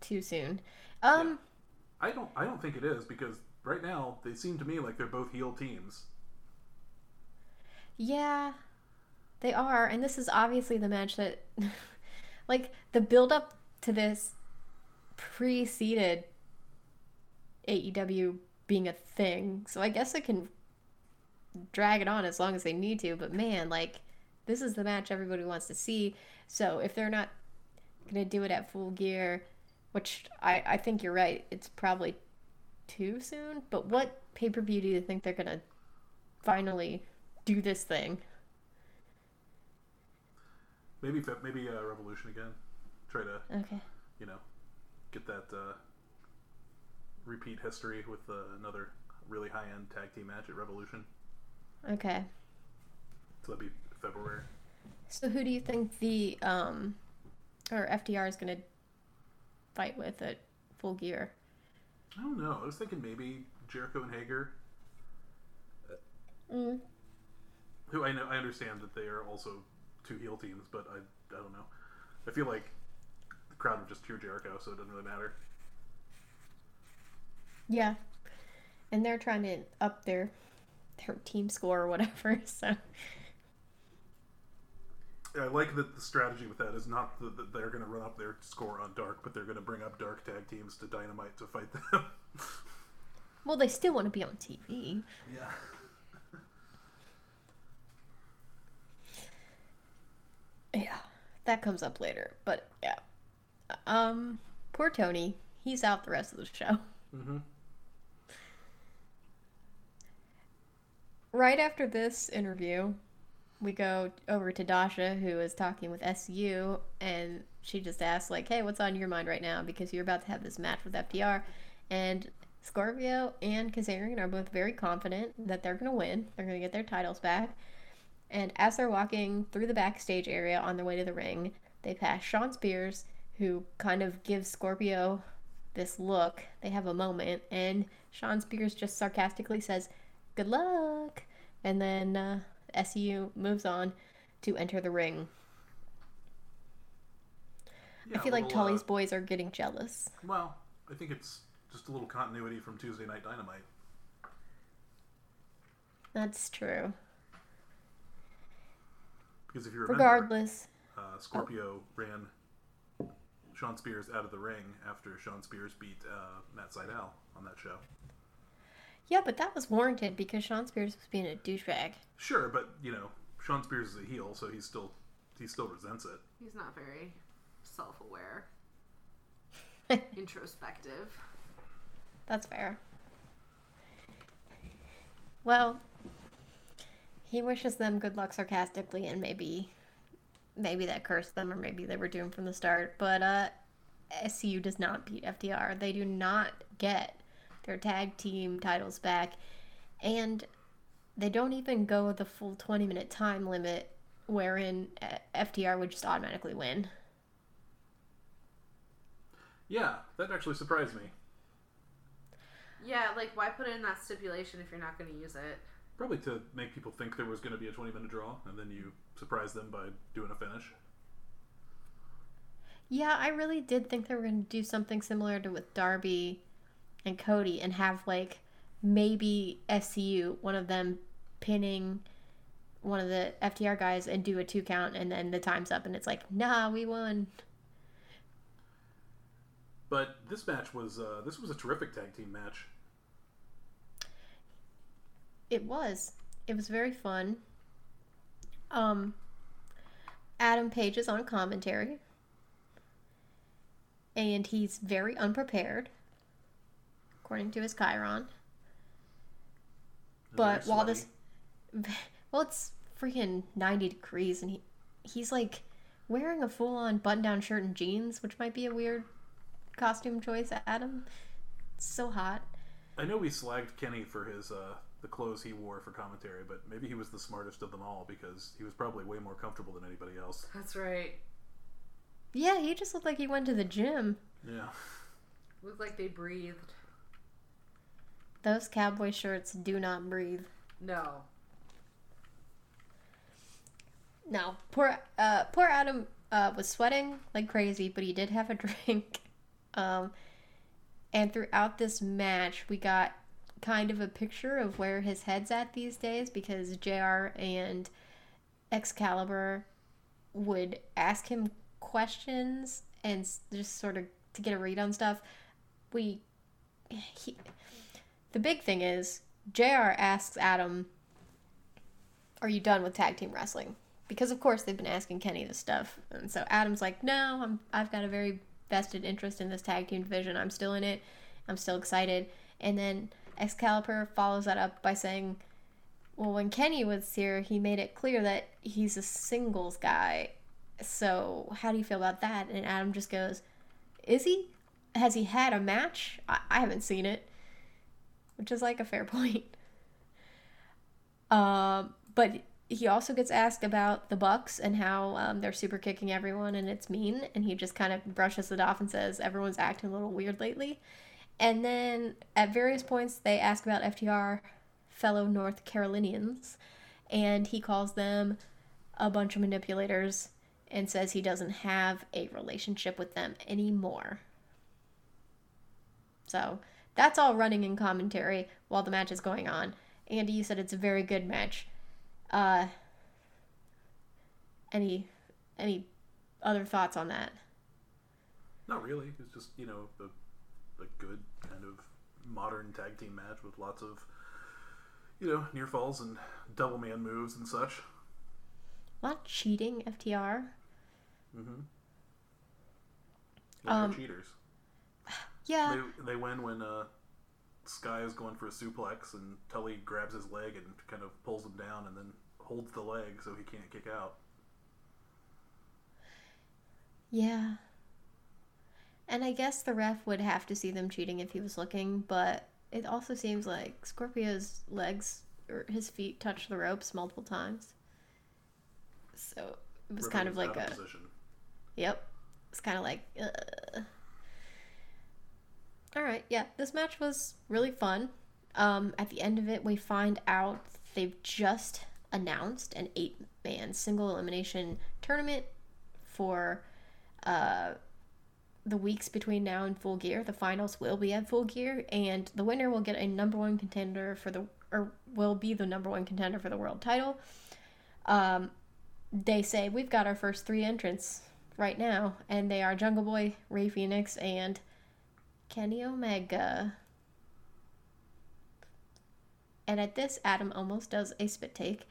too soon. Um, I don't. I don't think it is because right now they seem to me like they're both heel teams. Yeah, they are, and this is obviously the match that, like, the build up to this preceded AEW being a thing. So I guess it can drag it on as long as they need to. But man, like, this is the match everybody wants to see. So if they're not gonna do it at full gear, which I I think you're right, it's probably too soon. But what pay per view do you think they're gonna finally do this thing? Maybe maybe uh, Revolution again. Try to Okay. you know get that uh, repeat history with uh, another really high end tag team match at Revolution. Okay. So that'd be February. So who do you think the um or FTR is gonna fight with at full gear? I don't know. I was thinking maybe Jericho and Hager, Mm. who I know I understand that they are also two heel teams, but I I don't know. I feel like crowd would just cheer Jericho, so it doesn't really matter. Yeah. And they're trying to up their their team score or whatever, so yeah, I like that the strategy with that is not that that they're going to run up their score on Dark, but they're going to bring up Dark tag teams to Dynamite to fight them. well they still want to be on TV. yeah. Yeah. That comes up later. But yeah. Um poor Tony. He's out the rest of the show. Mm-hmm. Right after this interview, we go over to Dasha, who is talking with SCU, and she just asks, like, hey, what's on your mind right now? Because you're about to have this match with FTR. And Scorpio and Kazarian are both very confident that they're going to win. They're going to get their titles back. And as they're walking through the backstage area on their way to the ring, they pass Shawn Spears, who kind of gives Scorpio this look. They have a moment, and Shawn Spears just sarcastically says, Good luck. And then uh, SCU moves on to enter the ring. I feel like little, uh, Tully's boys are getting jealous. well, I think it's just a little continuity from Tuesday Night Dynamite. That's true. Because if you remember, Regardless, uh, Scorpio ran Shawn Spears out of the ring after Shawn Spears beat uh, Matt Sydal on that show. yeah, but that was warranted because Shawn Spears was being a douchebag. Sure, but you know, Shawn Spears is a heel, so he still he still resents it. He's not very self-aware, introspective. That's fair. Well, he wishes them good luck sarcastically, and maybe, maybe that cursed them, or maybe they were doomed from the start. But uh, SCU does not beat FTR. They do not get their tag team titles back, and they don't even go the full twenty minute time limit, wherein uh, FTR would just automatically win. Yeah, that actually surprised me. Yeah, like why put in that stipulation if you're not going to use it? Probably to make people think there was going to be a 20 minute draw, and then you surprise them by doing a finish. Yeah, I really did think they were going to do something similar to with Darby and Cody and have like maybe SCU, one of them pinning one of the FTR guys and do a two count and then the time's up and it's like, nah, we won. But this match was uh, this was a terrific tag team match. It was. It was very fun. Um Adam Page is on commentary. and he's very unprepared, according to his chyron. But while sweaty. this, well, it's freaking ninety degrees, and he he's like wearing a full on button down shirt and jeans, which might be a weird costume choice, Adam. It's so hot. I know we slagged Kenny for his uh, the clothes he wore for commentary, but maybe he was the smartest of them all because he was probably way more comfortable than anybody else. That's right. Yeah, he just looked like he went to the gym. Yeah. Looked like they breathed. Those cowboy shirts do not breathe. No. No, poor uh, poor Adam uh, was sweating like crazy, but he did have a drink. Um, and throughout this match, we got kind of a picture of where his head's at these days because Jr. and Excalibur would ask him questions and just sort of to get a read on stuff. We, he, the big thing is Jr. asks Adam, "Are you done with tag team wrestling?" because of course they've been asking Kenny this stuff, and so Adam's like, "No, I'm I've got a very vested interest in this tag team division. I'm still in it. I'm still excited." And then Excalibur follows that up by saying, "Well, when Kenny was here, he made it clear that he's a singles guy. So how do you feel about that?" And Adam just goes, "Is he? Has he had a match? I, I haven't seen it." Which is like a fair point. Um, but he also gets asked about the Bucks and how um, they're super kicking everyone and it's mean, and he just kind of brushes it off and says everyone's acting a little weird lately. And then at various points they ask about FTR, fellow North Carolinians, and he calls them a bunch of manipulators and says he doesn't have a relationship with them anymore. So that's all running in commentary while the match is going on. Andy, you said it's a very good match. Uh, any any other thoughts on that? Not really. It's just you know the a good modern tag team match with lots of you know near falls and double man moves and such. Not cheating, FTR. Mm-hmm. Yeah, Um, they're cheaters. Yeah, They they win when uh, Sky is going for a suplex and Tully grabs his leg and kind of pulls him down and then holds the leg so he can't kick out. yeah. And I guess the ref would have to see them cheating if he was looking, but it also seems like Scorpio's legs or his feet touched the ropes multiple times. So it was kind of like a position. Yep. It's kind of like. Uh. All right. Yeah, this match was really fun. Um, at the end of it, we find out they've just announced an eight-man single elimination tournament for uh, the weeks between now and Full Gear. The finals will be at Full Gear, and the winner will get a number one contender for the or will be the number one contender for the world title. Um, they say we've got our first three entrants right now, and they are Jungle Boy, Rey Fenix, and Kenny Omega. And at this, Adam almost does a spit take.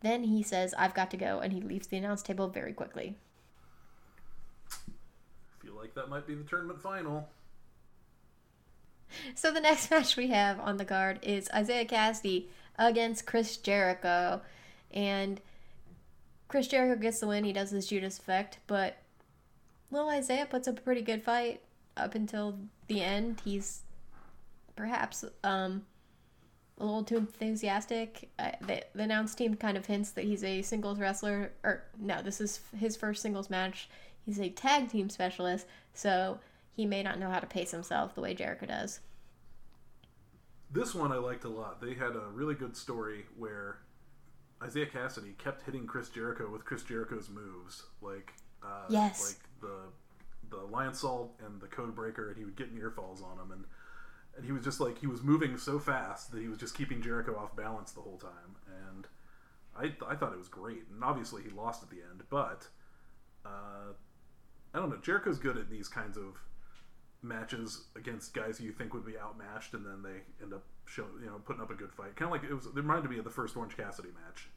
Then he says, I've got to go, and he leaves the announce table very quickly. Like that might be the tournament final. So the next match we have on the card is Isiah Kassidy against Chris Jericho. And Chris Jericho gets the win. He does his Judas effect, but little Isiah puts up a pretty good fight up until the end. He's perhaps um, a little too enthusiastic. Uh, the, the team kind of hints that he's a singles wrestler. Or, no, this is his first singles match. He's a tag team specialist, so he may not know how to pace himself the way Jericho does. This one I liked a lot. They had a really good story where Isiah Kassidy kept hitting Chris Jericho with Chris Jericho's moves, like uh, Yes. like the the Lionsault and the Code Breaker, and he would get near falls on him, and and he was just like he was moving so fast that he was just keeping Jericho off balance the whole time, and I I thought it was great, and obviously he lost at the end, but uh, I don't know. Jericho's good at these kinds of matches against guys you think would be outmatched, and then they end up show you know putting up a good fight. Kind of like it was. It reminded me of the first Orange Cassidy match.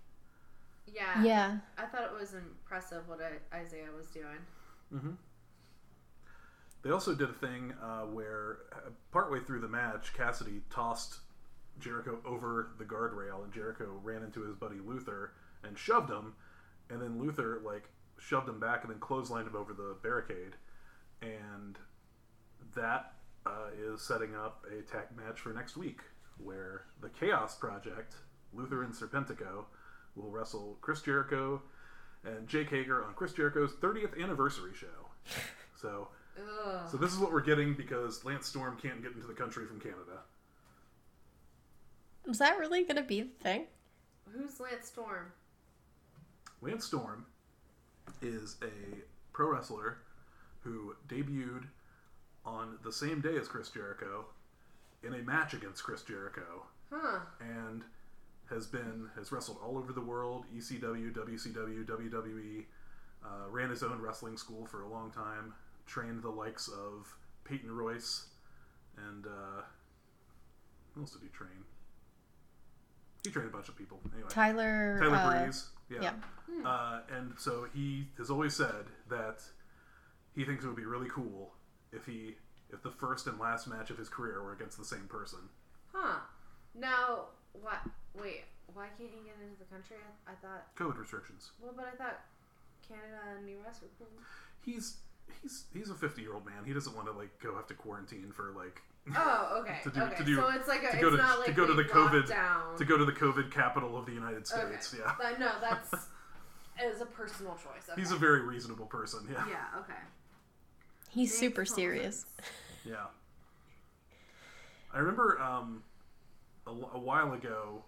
Yeah. Yeah. I thought it was impressive what Isiah was doing. Mm-hmm. They also did a thing uh, where uh, partway through the match, Kassidy tossed Jericho over the guardrail, and Jericho ran into his buddy Luther and shoved him, and then Luther like shoved him back and then clotheslined him over the barricade, and that uh, is setting up a tag match for next week, where the Chaos Project, Luther and Serpentico, will wrestle Chris Jericho and Jake Hager on Chris Jericho's 30th anniversary show. So, Ugh. so this is what we're getting because Lance Storm can't get into the country from Canada. Was that really gonna be the thing? Who's Lance Storm? Lance Storm is a pro wrestler who debuted on the same day as Chris Jericho in a match against Chris Jericho Huh. and has been has wrestled all over the world ECW, WCW, WWE. Uh, ran his own wrestling school for a long time. Trained the likes of Peyton Royce and uh, who else did he train? He trained a bunch of people. Anyway, Tyler. Tyler uh, Breeze. Yeah. yeah. Uh, and so he has always said that he thinks it would be really cool if he if the first and last match of his career were against the same person. Huh. Now, what? Wait, why can't he get into the country? I, I thought. COVID restrictions. Well, but I thought Canada and the U.S. were cool. He's he's he's a 50 year old man. He doesn't want to like go have to quarantine for like Oh, okay. To do- okay. to do- so it's like a, to it's go to- not to go to the COVID- down. to go to the COVID capital of the United Okay. States. Yeah. But no, that's is a personal choice. Okay. He's a very reasonable person. Yeah. yeah. Okay. He's Makes super total serious. Yeah. I remember um, a, a while ago,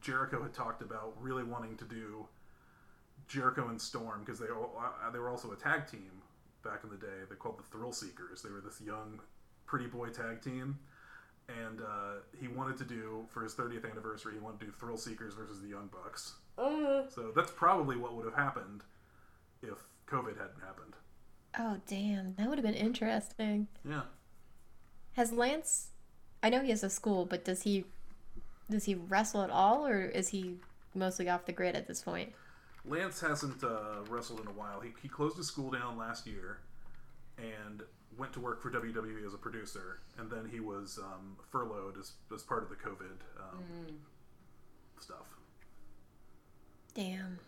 Jericho had talked about really wanting to do Jericho and Storm because they all, uh, they were also a tag team back in the day. They called the Thrill Seekers. They were this young, pretty boy tag team, and uh, he wanted to do for his 30th anniversary. He wanted to do Thrill Seekers versus the Young Bucks. So that's probably what would have happened if COVID hadn't happened. Oh damn, that would have been interesting. Yeah. Has Lance? I know he has a school, but does he? Does he wrestle at all, or is he mostly off the grid at this point? Lance hasn't uh, wrestled in a while. He, he closed his school down last year and went to work for WWE as a producer. And then he was um, furloughed as, as part of the COVID um, stuff. Damn.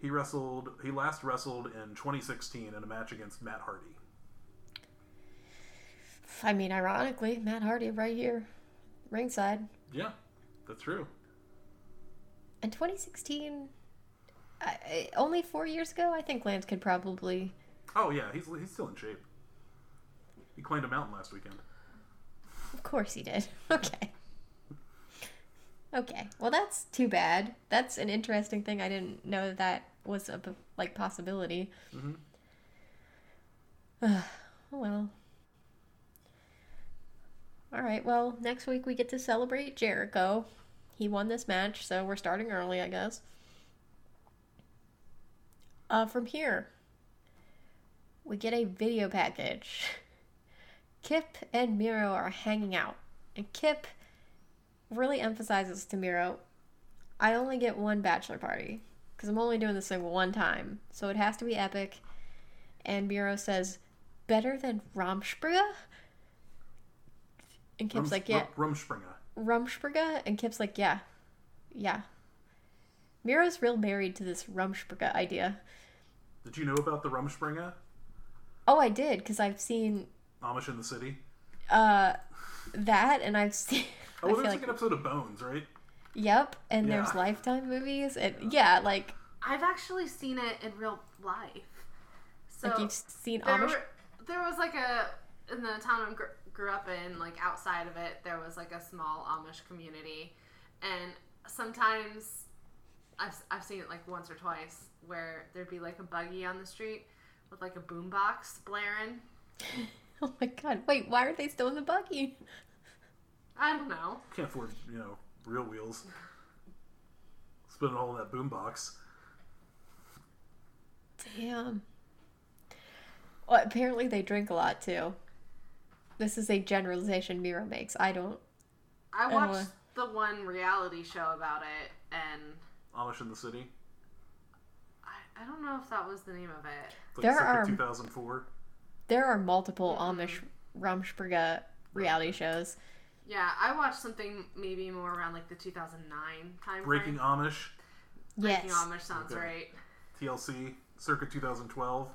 He wrestled. He last wrestled in 2016 in a match against Matt Hardy. I mean, ironically, Matt Hardy right here, ringside. Yeah, that's true. In 2016, I, I, only four years ago, I think Lance could probably. Oh yeah, he's he's still in shape. He climbed a mountain last weekend. Of course he did. Okay. Okay. Well, that's too bad. That's an interesting thing. I didn't know that, that was a like possibility. Mm-hmm. oh well. All right. Well, next week we get to celebrate Jericho. He won this match, so we're starting early, I guess. Uh, from here, we get a video package. Kip and Miro are hanging out, and Kip really emphasizes to Miro, I only get one bachelor party because I'm only doing this thing one time, so it has to be epic. And Miro says, "Better than Rumspringa." And Kip's Rums- like, "Yeah, Rum- Rumspringa. Rumspringa," and Kip's like, "Yeah, yeah." Miro's real married to this Rumspringa idea. Did you know about the Rumspringa? Oh, I did because I've seen Amish in the City. uh that, and I've seen. Oh, I well, there's like like an episode of Bones, right? Yep, and there's Lifetime movies, and yeah, like I've actually seen it in real life. So like you've seen there, Amish. were, there was like a in the town I gr- grew up in, like outside of it, there was like a small Amish community, and sometimes I've I've seen it like once or twice where there'd be like a buggy on the street with like a boombox blaring. Oh my god! Wait, why are they still in the buggy? I don't know. Can't afford, you know, real wheels. Spend it all in that boombox. Damn. Well, apparently they drink a lot too. This is a generalization Miro makes. I don't. I And watched what? the one reality show about it, and Amish in the City. I, I don't know if that was the name of it. It's like There circa are- 2004. there are multiple Amish Rumspringa reality shows. Yeah, I watched something maybe more around like the 2009 time Breaking frame. Amish, Breaking Yes. Amish sounds Okay. right. TLC, circa 2012.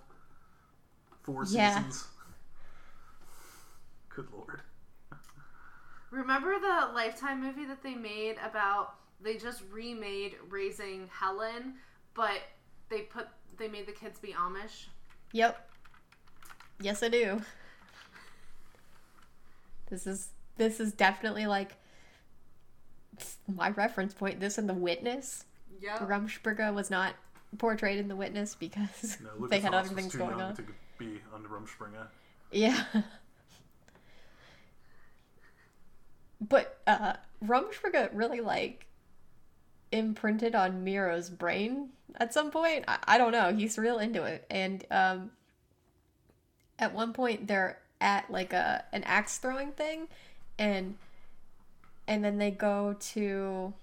Four Yeah. seasons. Good lord. Remember the Lifetime movie that they made about they just remade Raising Helen, but they put they made the kids be Amish. Yep. Yes, I do. This is this is definitely like my reference point. This and the Witness. Yep. Rumspringa was not portrayed in the Witness because No, Lukas they had Haas other was things too going young on. to be on Rumspringa. Yeah. but uh Rumspringa really like imprinted on Miro's brain at some point. I, I don't know. He's real into it. And um at one point they're at like a an axe throwing thing and and then they go to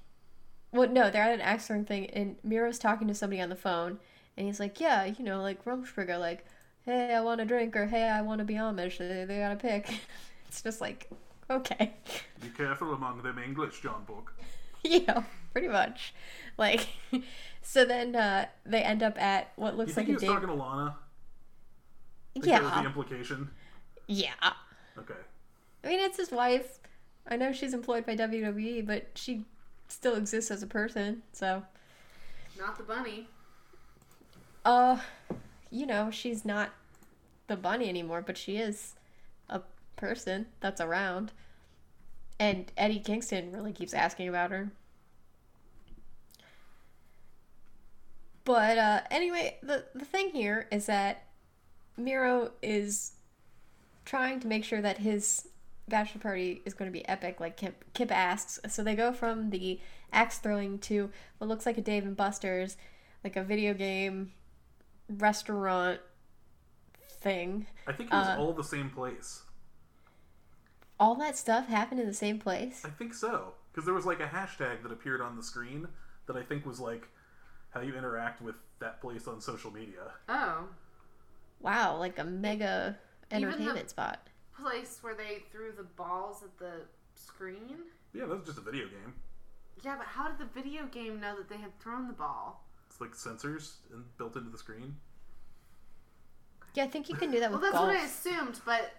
well no, they're at an axe throwing thing and Miro's talking to somebody on the phone and he's like, Yeah, you know, like Rumspringa, like hey, I want a drink, or hey, I want to be Amish. They, they gotta pick. It's just like, okay. Be careful among them English, John Book. yeah, pretty much. Like, so then uh, they end up at what You looks think like he a was day. talking to Lana? Think that was the implication. yeah. Okay. I mean, it's his wife. I know she's employed by WWE, but she still exists as a person. So, Not the bunny. uh, you know, she's not the bunny anymore, but she is a person that's around. And Eddie Kingston really keeps asking about her. But uh, anyway, the the thing here is that Miro is trying to make sure that his bachelor party is going to be epic, like Kip, Kip asks. So they go from the axe throwing to what looks like a Dave and Buster's, like a video game restaurant thing. I think it was Uh, all the same place. All that stuff happened in the same place. I think so. Because there was like a hashtag that appeared on the screen that I think was like how you interact with that place on social media. Oh. Wow, like a mega Even the- entertainment spot. Place where they threw the balls at the screen? Yeah, that was just a video game. Yeah, but how did the video game know that they had thrown the ball? It's like sensors in, built into the screen. Yeah, I think you can do that Well, that's golf. what I assumed, but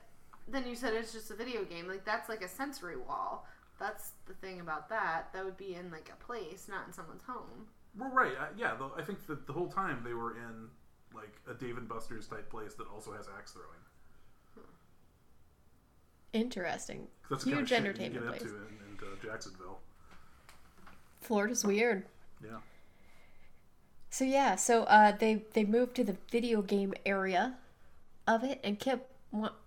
then you said it's just a video game. Like, that's like a sensory wall. That's the thing about that. That would be in like a place, not in someone's home. Well, right. I, yeah, though, I think that the whole time they were in like a Dave and Buster's type place that also has axe throwing. Interesting. That's Huge kind of entertainment place. in, in uh, Jacksonville. Florida's weird. Yeah. So yeah, so uh, they they moved to the video game area of it, and Kip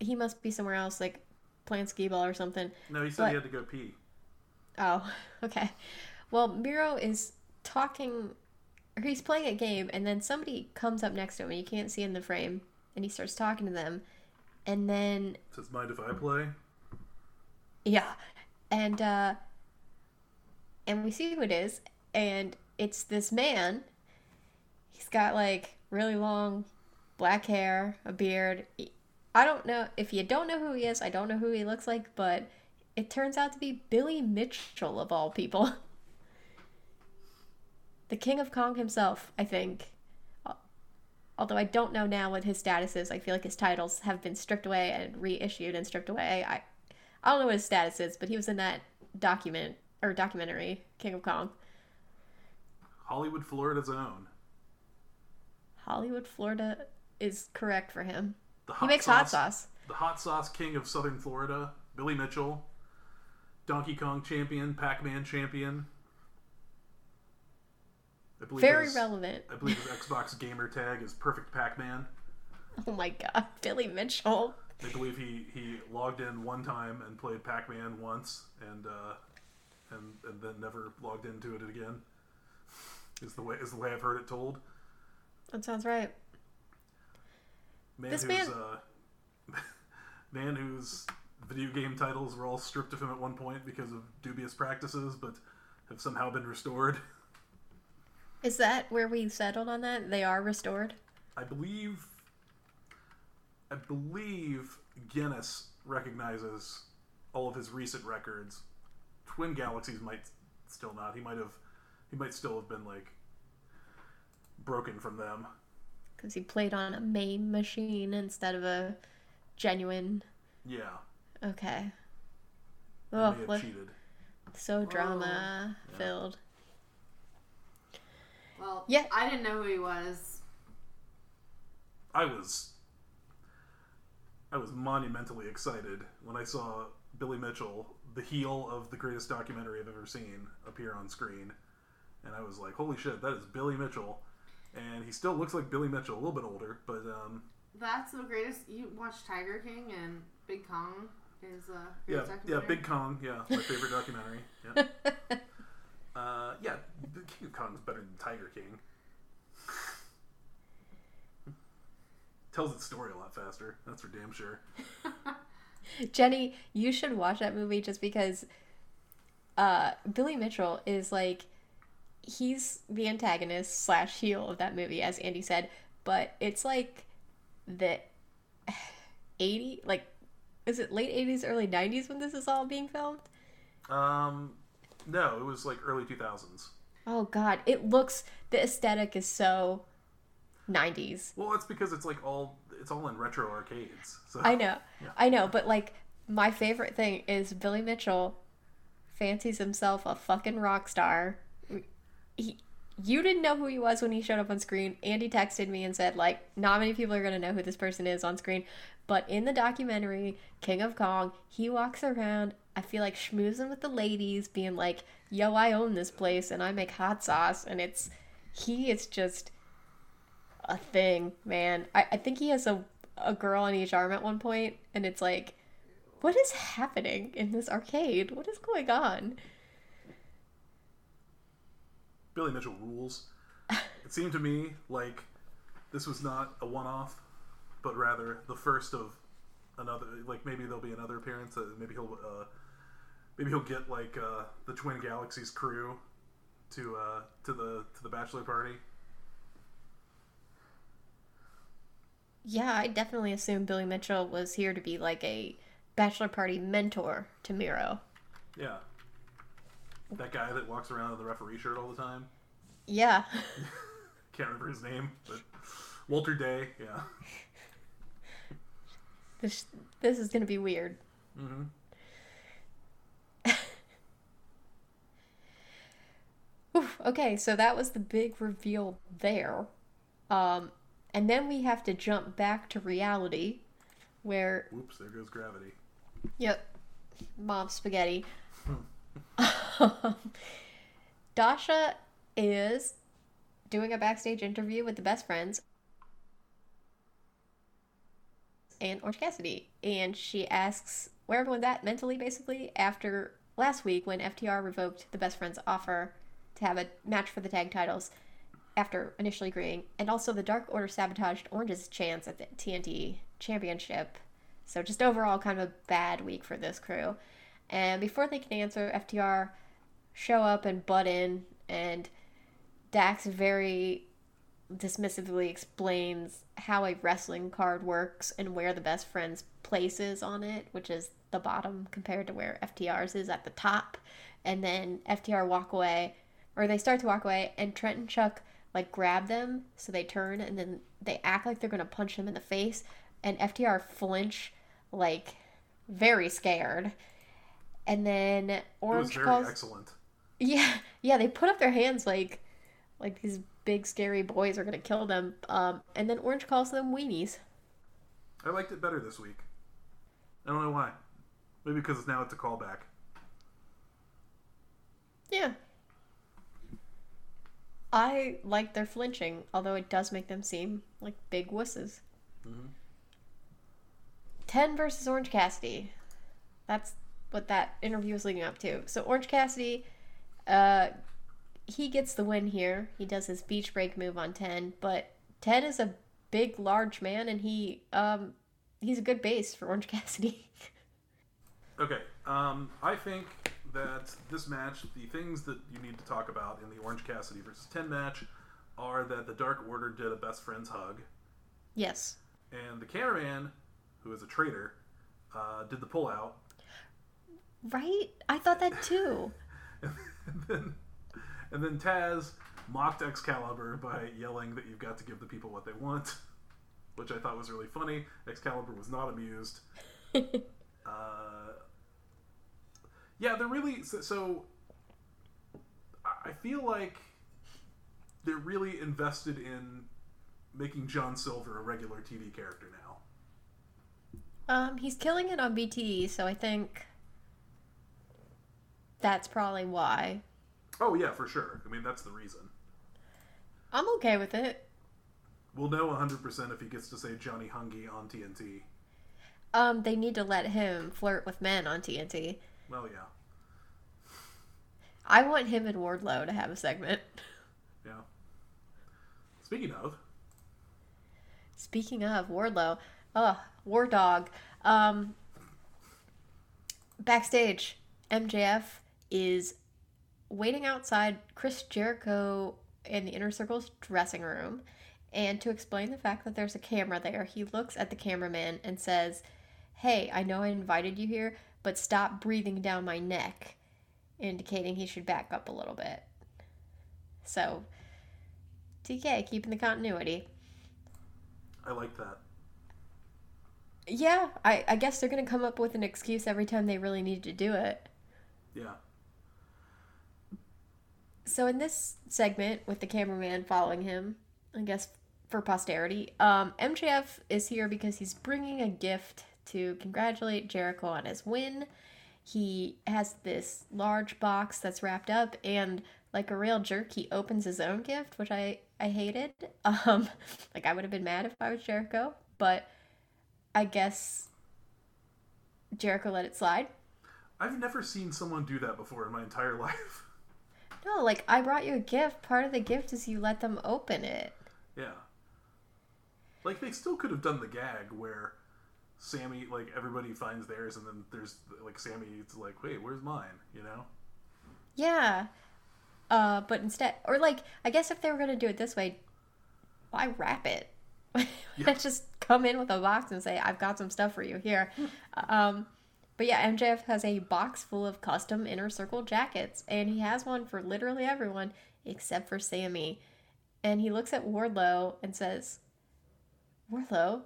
he must be somewhere else, like playing skee ball or something. No, he said But- he had to go pee. Oh, okay. Well, Miro is talking, or he's playing a game, and then somebody comes up next to him, and you can't see in the frame, and he starts talking to them, and then Says, mind if I play? yeah, and uh, and we see who it is, and it's this man. He's got like really long black hair, a beard. I don't know if you don't know who he is. I don't know who he looks like, but it turns out to be Billy Mitchell of all people. the King of Kong himself, I think. Although I don't know now what his status is. I feel like his titles have been stripped away and reissued and stripped away. I I don't know what his status is, but he was in that document or documentary, King of Kong. Hollywood, Florida's own. Hollywood, Florida is correct for him. The He makes hot sauce. The hot sauce king of Southern Florida, Billy Mitchell. Donkey Kong champion, Pac-Man champion. I believe Very his, relevant. I believe his Xbox gamer tag is Perfect Pac-Man. Oh my god, Billy Mitchell. I believe he, he logged in one time and played Pac-Man once, and uh, and and then never logged into it again. Is the way is the way I've heard it told. That sounds right. Man This who's man- uh, man whose video game titles were all stripped of him at one point because of dubious practices, but have somehow been restored. Is that where we settled on that? They are restored? I believe. I believe Guinness recognizes all of his recent records. Twin Galaxies might still not. He might have. He might still have been like broken from them. Because he played on a MAME machine instead of a genuine. Yeah, Okay. Oh, cheated. so drama yeah. filled. Well, Yeah. I didn't know who he was. I was I was monumentally excited when I saw Billy Mitchell, the heel of the greatest documentary I've ever seen, appear on screen. And I was like, holy shit, that is Billy Mitchell. And he still looks like Billy Mitchell, a little bit older, but um, That's the greatest. You watched Tiger King and Big Kong is uh, yeah, greatest yeah, documentary? Big Kong, yeah, my favorite documentary. Yeah, uh, yeah, the King of Kong is better than Tiger King. Tells its story a lot faster. That's for damn sure. Jenny, you should watch that movie just because uh, Billy Mitchell is like he's the antagonist slash heel of that movie, as Andy said, but it's like the eighty like is it late eighties, early nineties when this is all being filmed? Um, no, it was like early two thousands. Oh god, it looks the aesthetic is so nineties. Well, that's because it's like all it's all in retro arcades. So I know, I know, but like my favorite thing is Billy Mitchell fancies himself a fucking rock star. He, you didn't know who he was when he showed up on screen. Andy texted me and said like, not many people are gonna know who this person is on screen, but in the documentary King of Kong, he walks around. I feel like schmoozing with the ladies, being like, "Yo, I own this place and I make hot sauce," and it's he is just a thing, man. I, I think he has a a girl on each arm at one point, and it's like, what is happening in this arcade? What is going on? Billy Mitchell rules. It seemed to me like this was not a one-off, but rather the first of another. Like maybe there'll be another appearance. Uh, maybe he'll uh, maybe he'll get like uh, the Twin Galaxies crew to uh, to the to the bachelor party. Yeah, I definitely assume Billy Mitchell was here to be like a bachelor party mentor to Miro. Yeah, that guy that walks around in the referee shirt all the time. Yeah. Can't remember his name, but Walter Day. Yeah. this this is gonna be weird. Mm-hmm. Oof, okay, so that was the big reveal there. Um, and then we have to jump back to reality, where Whoops! There goes gravity. Yep. Mom spaghetti. Dasha is doing a backstage interview with the best friends and Orange Cassidy. And she asks where everyone's at mentally, basically, after last week when FTR revoked the best friends' offer to have a match for the tag titles after initially agreeing. And also, the Dark Order sabotaged Orange's chance at the TNT Championship. So, just overall, kind of a bad week for this crew. And before they can answer, FTR show up and butt in, and Dax very dismissively explains how a wrestling card works and where the best friend's place is on it, which is the bottom compared to where FTR's is at the top. And then FTR walk away, or they start to walk away, and Trent and Chuck like grab them, so they turn and then they act like they're gonna punch them in the face, and FTR flinch like very scared. And then It was Orange very calls excellent. yeah, yeah, they put up their hands like like these big scary boys are gonna kill them. Um, and then Orange calls them weenies. I liked it better this week. I don't know why. Maybe because now it's a callback. Yeah. I like their flinching, although it does make them seem like big wusses. Mhm. Ten versus Orange Cassidy. That's what that interview was leading up to. So Orange Cassidy, uh, he gets the win here. He does his beach break move on Ten, but Ten is a big, large man, and he um he's a good base for Orange Cassidy. Okay, um, I think that this match, the things that you need to talk about in the Orange Cassidy versus 10 match are that the Dark Order did a best friends hug, yes. and the cameraman who is a traitor, uh, did the pullout, Right? I thought that too. and then and then Taz mocked Excalibur by yelling that you've got to give the people what they want, which I thought was really funny. Excalibur was not amused. uh, yeah, they're really so, so. I I feel like they're really invested in making John Silver a regular TV character now. Um, he's killing it on BTE, so I think that's probably why. Oh yeah, for sure. I mean, that's the reason. I'm okay with it. We'll know 100% if he gets to say Johnny Hungy on TNT. Um, they need to let him flirt with men on TNT. Well, yeah. I want him and Wardlow to have a segment. Yeah. Speaking of, Speaking of Wardlow, oh, War Dog. Um, backstage, MJF is waiting outside Chris Jericho in the Inner Circle's dressing room. And to explain the fact that there's a camera there, he looks at the cameraman and says, Hey, I know I invited you here, but stop breathing down my neck, indicating he should back up a little bit. So, TK keeping the continuity. I like that. Yeah, I, I guess they're gonna come up with an excuse every time they really need to do it. Yeah. So in this segment with the cameraman following him, I guess for posterity, um, MJF is here because he's bringing a gift to congratulate Jericho on his win. He has this large box that's wrapped up, and like a real jerk, he opens his own gift, which I I hated. Um, like I would have been mad if I was Jericho, but I guess Jericho let it slide. I've never seen someone do that before in my entire life. No, like I brought you a gift. Part of the gift is you let them open it. yeah. Like, they still could have done the gag where Sammy, like, everybody finds theirs, and then there's, like, Sammy's like, wait, where's mine? You know? Yeah. Uh, but instead, or like, I guess if they were gonna do it this way, why wrap it? Yeah. Just come in with a box and say, "I've got some stuff for you here." um, but yeah, MJF has a box full of custom inner circle jackets, and he has one for literally everyone except for Sammy. And he looks at Wardlow and says, "Wardlow,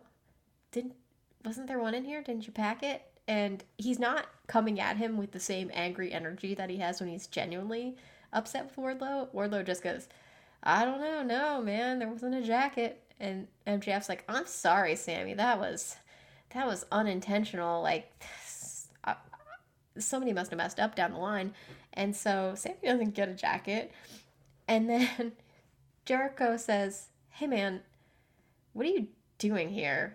didn't wasn't there one in here? Didn't you pack it?" And he's not coming at him with the same angry energy that he has when he's genuinely upset with Wardlow. Wardlow just goes, I don't know, no, man, there wasn't a jacket. And MJF's like, I'm sorry, Sammy, that was that was unintentional. Like, somebody must have messed up down the line. And so Sammy doesn't get a jacket. And then Jericho says, Hey, man, what are you doing here?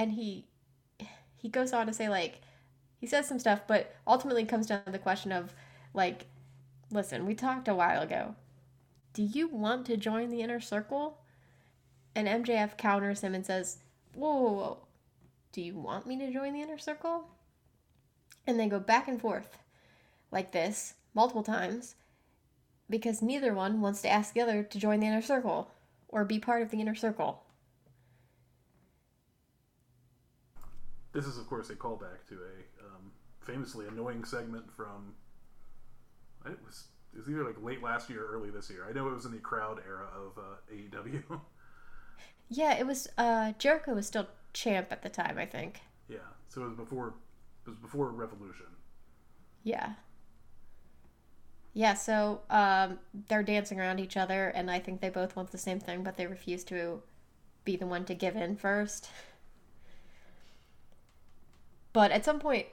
And he he goes on to say like he says some stuff, but ultimately comes down to the question of like, listen, we talked a while ago. Do you want to join the inner circle? And MJF counters him and says, whoa, whoa, whoa. Do you want me to join the inner circle? And they go back and forth like this multiple times because neither one wants to ask the other to join the inner circle or be part of the inner circle. This is, of course, a callback to a um, famously annoying segment from. It was it was either like late last year or early this year. I know it was in the crowd era of uh, AEW. Yeah, it was uh Jericho was still champ at the time, I think. yeah, so it was before it was before Revolution. Yeah. Yeah, so um, they're dancing around each other, and I think they both want the same thing, but they refuse to be the one to give in first. But at some point,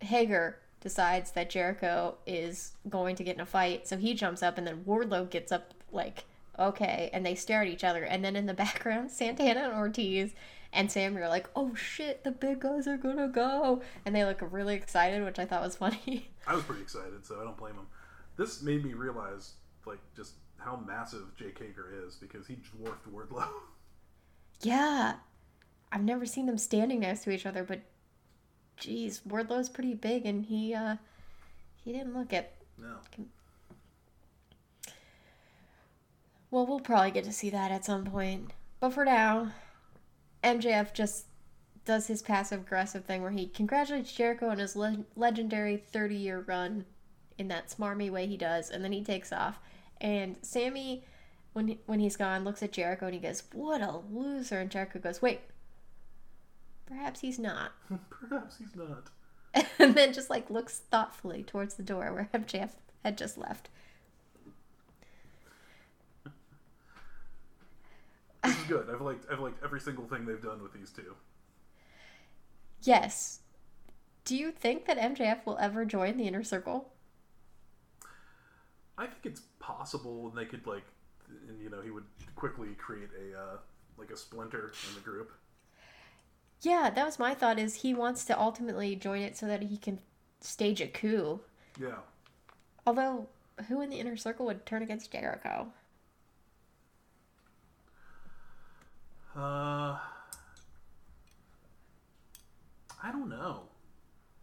Hager decides that Jericho is going to get in a fight, so he jumps up, and then Wardlow gets up, like, okay, and they stare at each other. And then in the background, Santana and Ortiz and Sammy are like, oh shit, the big guys are gonna go. And they look really excited, which I thought was funny. I was pretty excited, so I don't blame him. This made me realize, like, just how massive Jake Hager is because he dwarfed Wardlow. Yeah. I've never seen them standing next to each other, but geez, Wardlow's pretty big and he uh he didn't look it. no. Well, we'll probably get to see that at some point. But for now, MJF just does his passive aggressive thing where he congratulates Jericho on his le- legendary 30 year run in that smarmy way he does, and then he takes off. And Sammy, when he, when he's gone, looks at Jericho and he goes, "What a loser!" And Jericho goes, "Wait, perhaps he's not." Perhaps he's not. and then just like looks thoughtfully towards the door where MJF had just left. This is good. I've liked I've liked every single thing they've done with these two. Yes. Do you think that MJF will ever join the inner circle? I think it's possible, and they could like, and you know, he would quickly create a uh, like a splinter in the group. Yeah, that was my thought. Is he wants to ultimately join it so that he can stage a coup? Yeah, Although, who in the inner circle would turn against Jericho? uh, I don't know.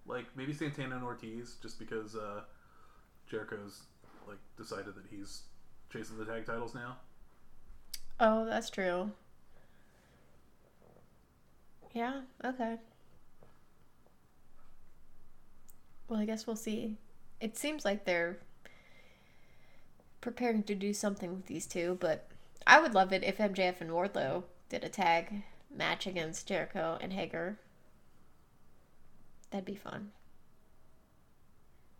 Like maybe Santana and Ortiz, just because uh, Jericho's like decided that he's chasing the tag titles now. Oh, that's true. Yeah, okay. Well, I guess we'll see. It seems like they're preparing to do something with these two, but I would love it if MJF and Wardlow did a tag match against Jericho and Hager. That'd be fun.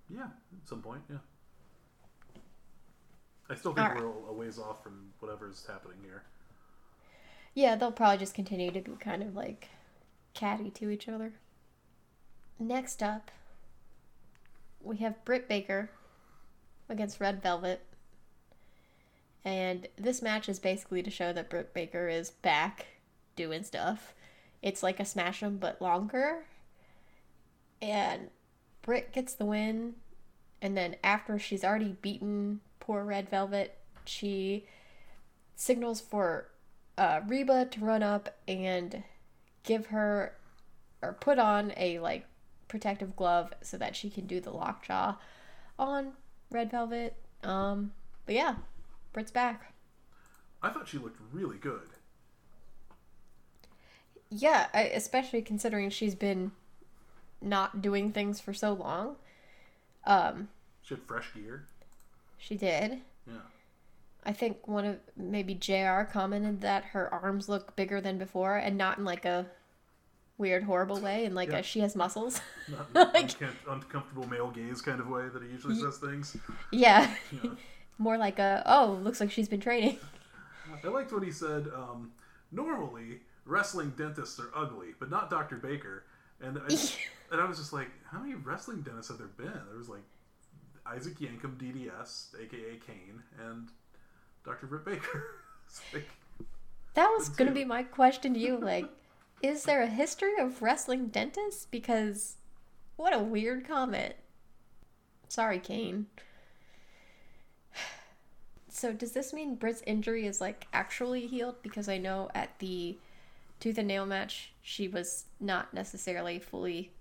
Yeah, at some point, yeah. I still think Alright. we're a ways off from whatever's happening here. Yeah, they'll probably just continue to be kind of like catty to each other. Next up, we have Britt Baker against Red Velvet. And this match is basically to show that Britt Baker is back doing stuff. It's like a Smash 'em but longer. And Britt gets the win. And then after she's already beaten poor Red Velvet, she signals for uh, Reba to run up and give her or put on a like protective glove so that she can do the lockjaw on Red Velvet. Um, but yeah, Britt's back. I thought she looked really good. Yeah, I, especially considering she's been not doing things for so long. Um, She had fresh gear. she did. Yeah. I think one of maybe JR commented that her arms look bigger than before and not in like a weird horrible way and like Yeah. a she has muscles. Not in Like- uncomfortable male gaze kind of way that he usually says things. yeah. Yeah. More like a oh, looks like she's been training. I liked what he said. Um, Normally, wrestling dentists are ugly, but not Dr. Baker. And I, and I was just like, how many wrestling dentists have there been? There was like Isaac Yankem, DDS, aka Kane, and Dr. Britt Baker. Like, That was gonna be my question to you. Like, is there a history of wrestling dentists? Because what a weird comment. Sorry, Kane. So does this mean Britt's injury is like actually healed? Because I know at the tooth and nail match she was not necessarily fully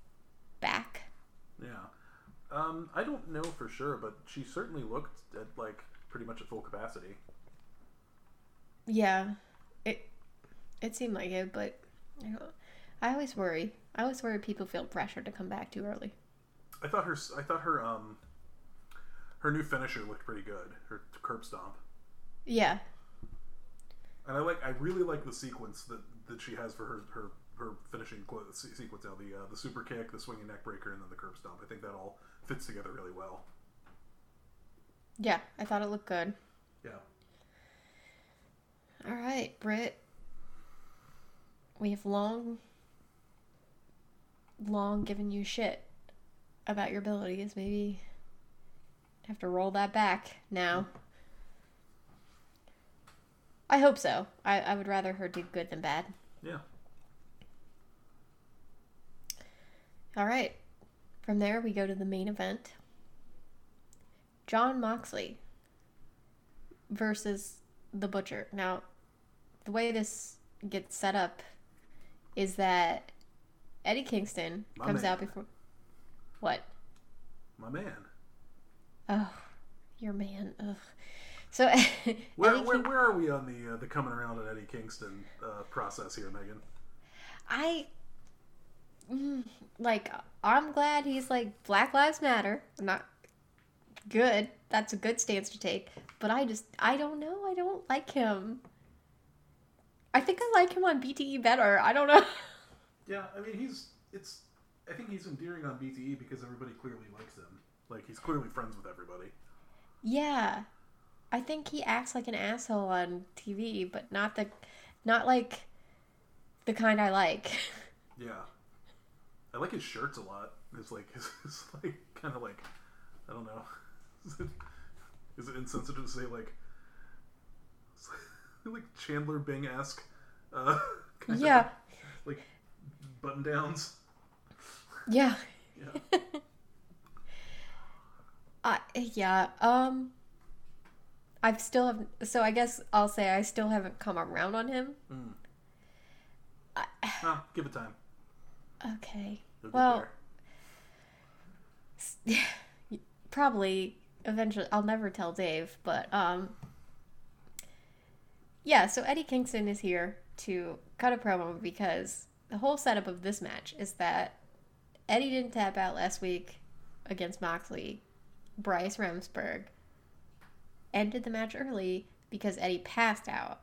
back. yeah. Um, I don't know for sure, but she certainly looked at like pretty much at full capacity. Yeah, it it seemed like it, but I, don't, I always worry. I always worry people feel pressure to come back too early. I thought her. I thought her. Um, her new finisher looked pretty good. Her curb stomp. Yeah, And I like, I really like the sequence that, that she has for her her, her finishing sequence now. The uh, the super kick, the swinging neck breaker, and then the curb stomp. I think that all fits together really well. Yeah, I thought it looked good. Yeah. All right, Britt. We have long, long given you shit about your abilities. Maybe have to roll that back now. I hope so. I, I would rather her do good than bad. Yeah. All right. From there, we go to the main event Jon Moxley versus the Butcher. Now, the way this gets set up is that Eddie Kingston My comes out before. What? My man. Oh, your man. Ugh. So, Where where, King- where are we on the uh, the coming around on Eddie Kingston uh, process here, Megan? I mm, like I'm glad he's like Black Lives Matter. I'm not good. That's a good stance to take. But I just I don't know. I don't like him. I think I like him on BTE better. I don't know. Yeah, I mean he's it's. I think he's endearing on BTE because everybody clearly likes him. Like he's clearly friends with everybody. Yeah. I think he acts like an asshole on TV, but not the not like the kind I like. Yeah, I like his shirts a lot. It's like it's, like kind of like I don't know. Is it, is it insensitive to say like like Chandler Bing esque? Uh, kind of, yeah. like button downs. Yeah. Yeah. Uh, yeah. Um I've still have so I guess I'll say I still haven't come around on him. Mm. I, Well, give it time. okay. You'll Well, there. Probably eventually I'll never tell Dave, but um yeah, so Eddie Kingston is here to cut a promo because the whole setup of this match is that Eddie didn't tap out last week against Moxley. Bryce Remsburg ended the match early because Eddie passed out.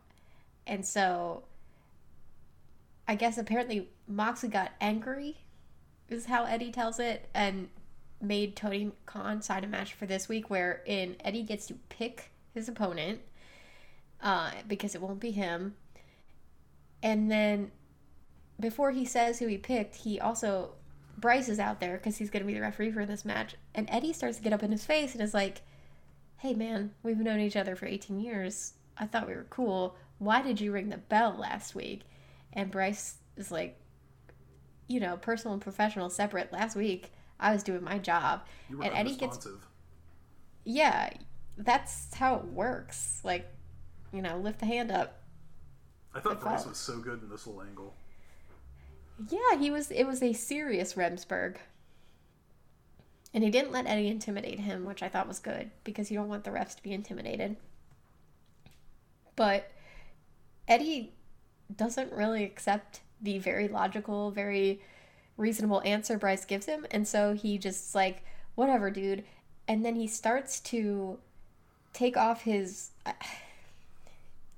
And so I guess apparently Moxley got angry is how Eddie tells it and made Tony Khan sign a match for this week wherein Eddie gets to pick his opponent uh, because it won't be him. And then before he says who he picked, he also Bryce is out there because he's going to be the referee for this match. And Eddie starts to get up in his face and is like, "Hey man, we've known each other for 18 years. I thought we were cool. Why did you ring the bell last week?" And Bryce is like, "You know, personal and professional separate. Last week I was doing my job." You were and Eddie gets. Yeah, that's how it works. Like, you know, lift the hand up. I thought Bryce was so good in this little angle. Yeah, he was. It was a serious Remsburg, and he didn't let Eddie intimidate him, which I thought was good because you don't want the refs to be intimidated. But Eddie doesn't really accept the very logical, very reasonable answer Bryce gives him, and so he just like, whatever, dude. And then he starts to take off his uh,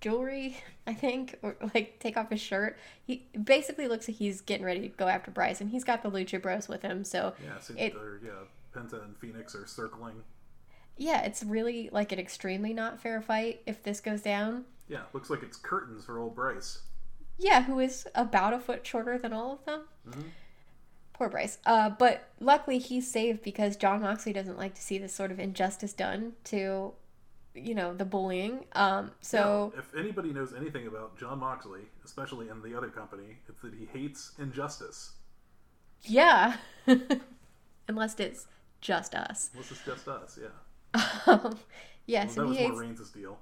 jewelry, I think, or like take off his shirt. He basically looks like he's getting ready to go after Bryce, and he's got the Lucha Bros with him. So Yeah, so It- yeah, Penta and Fenix are circling. yeah, it's really like an extremely not fair fight if this goes down. Yeah, looks like it's curtains for old Bryce. Yeah, who is about a foot shorter than all of them. Mhm. Poor Bryce. Uh, but luckily he's saved because Jon Moxley doesn't like to see this sort of injustice done to, you know, the bullying. Um, so Yeah, if anybody knows anything about Jon Moxley, especially in the other company, it's that he hates injustice. yeah, unless it's just us. Unless it's just us, yeah. Um, yeah, Well, so that was hates. Reigns' deal.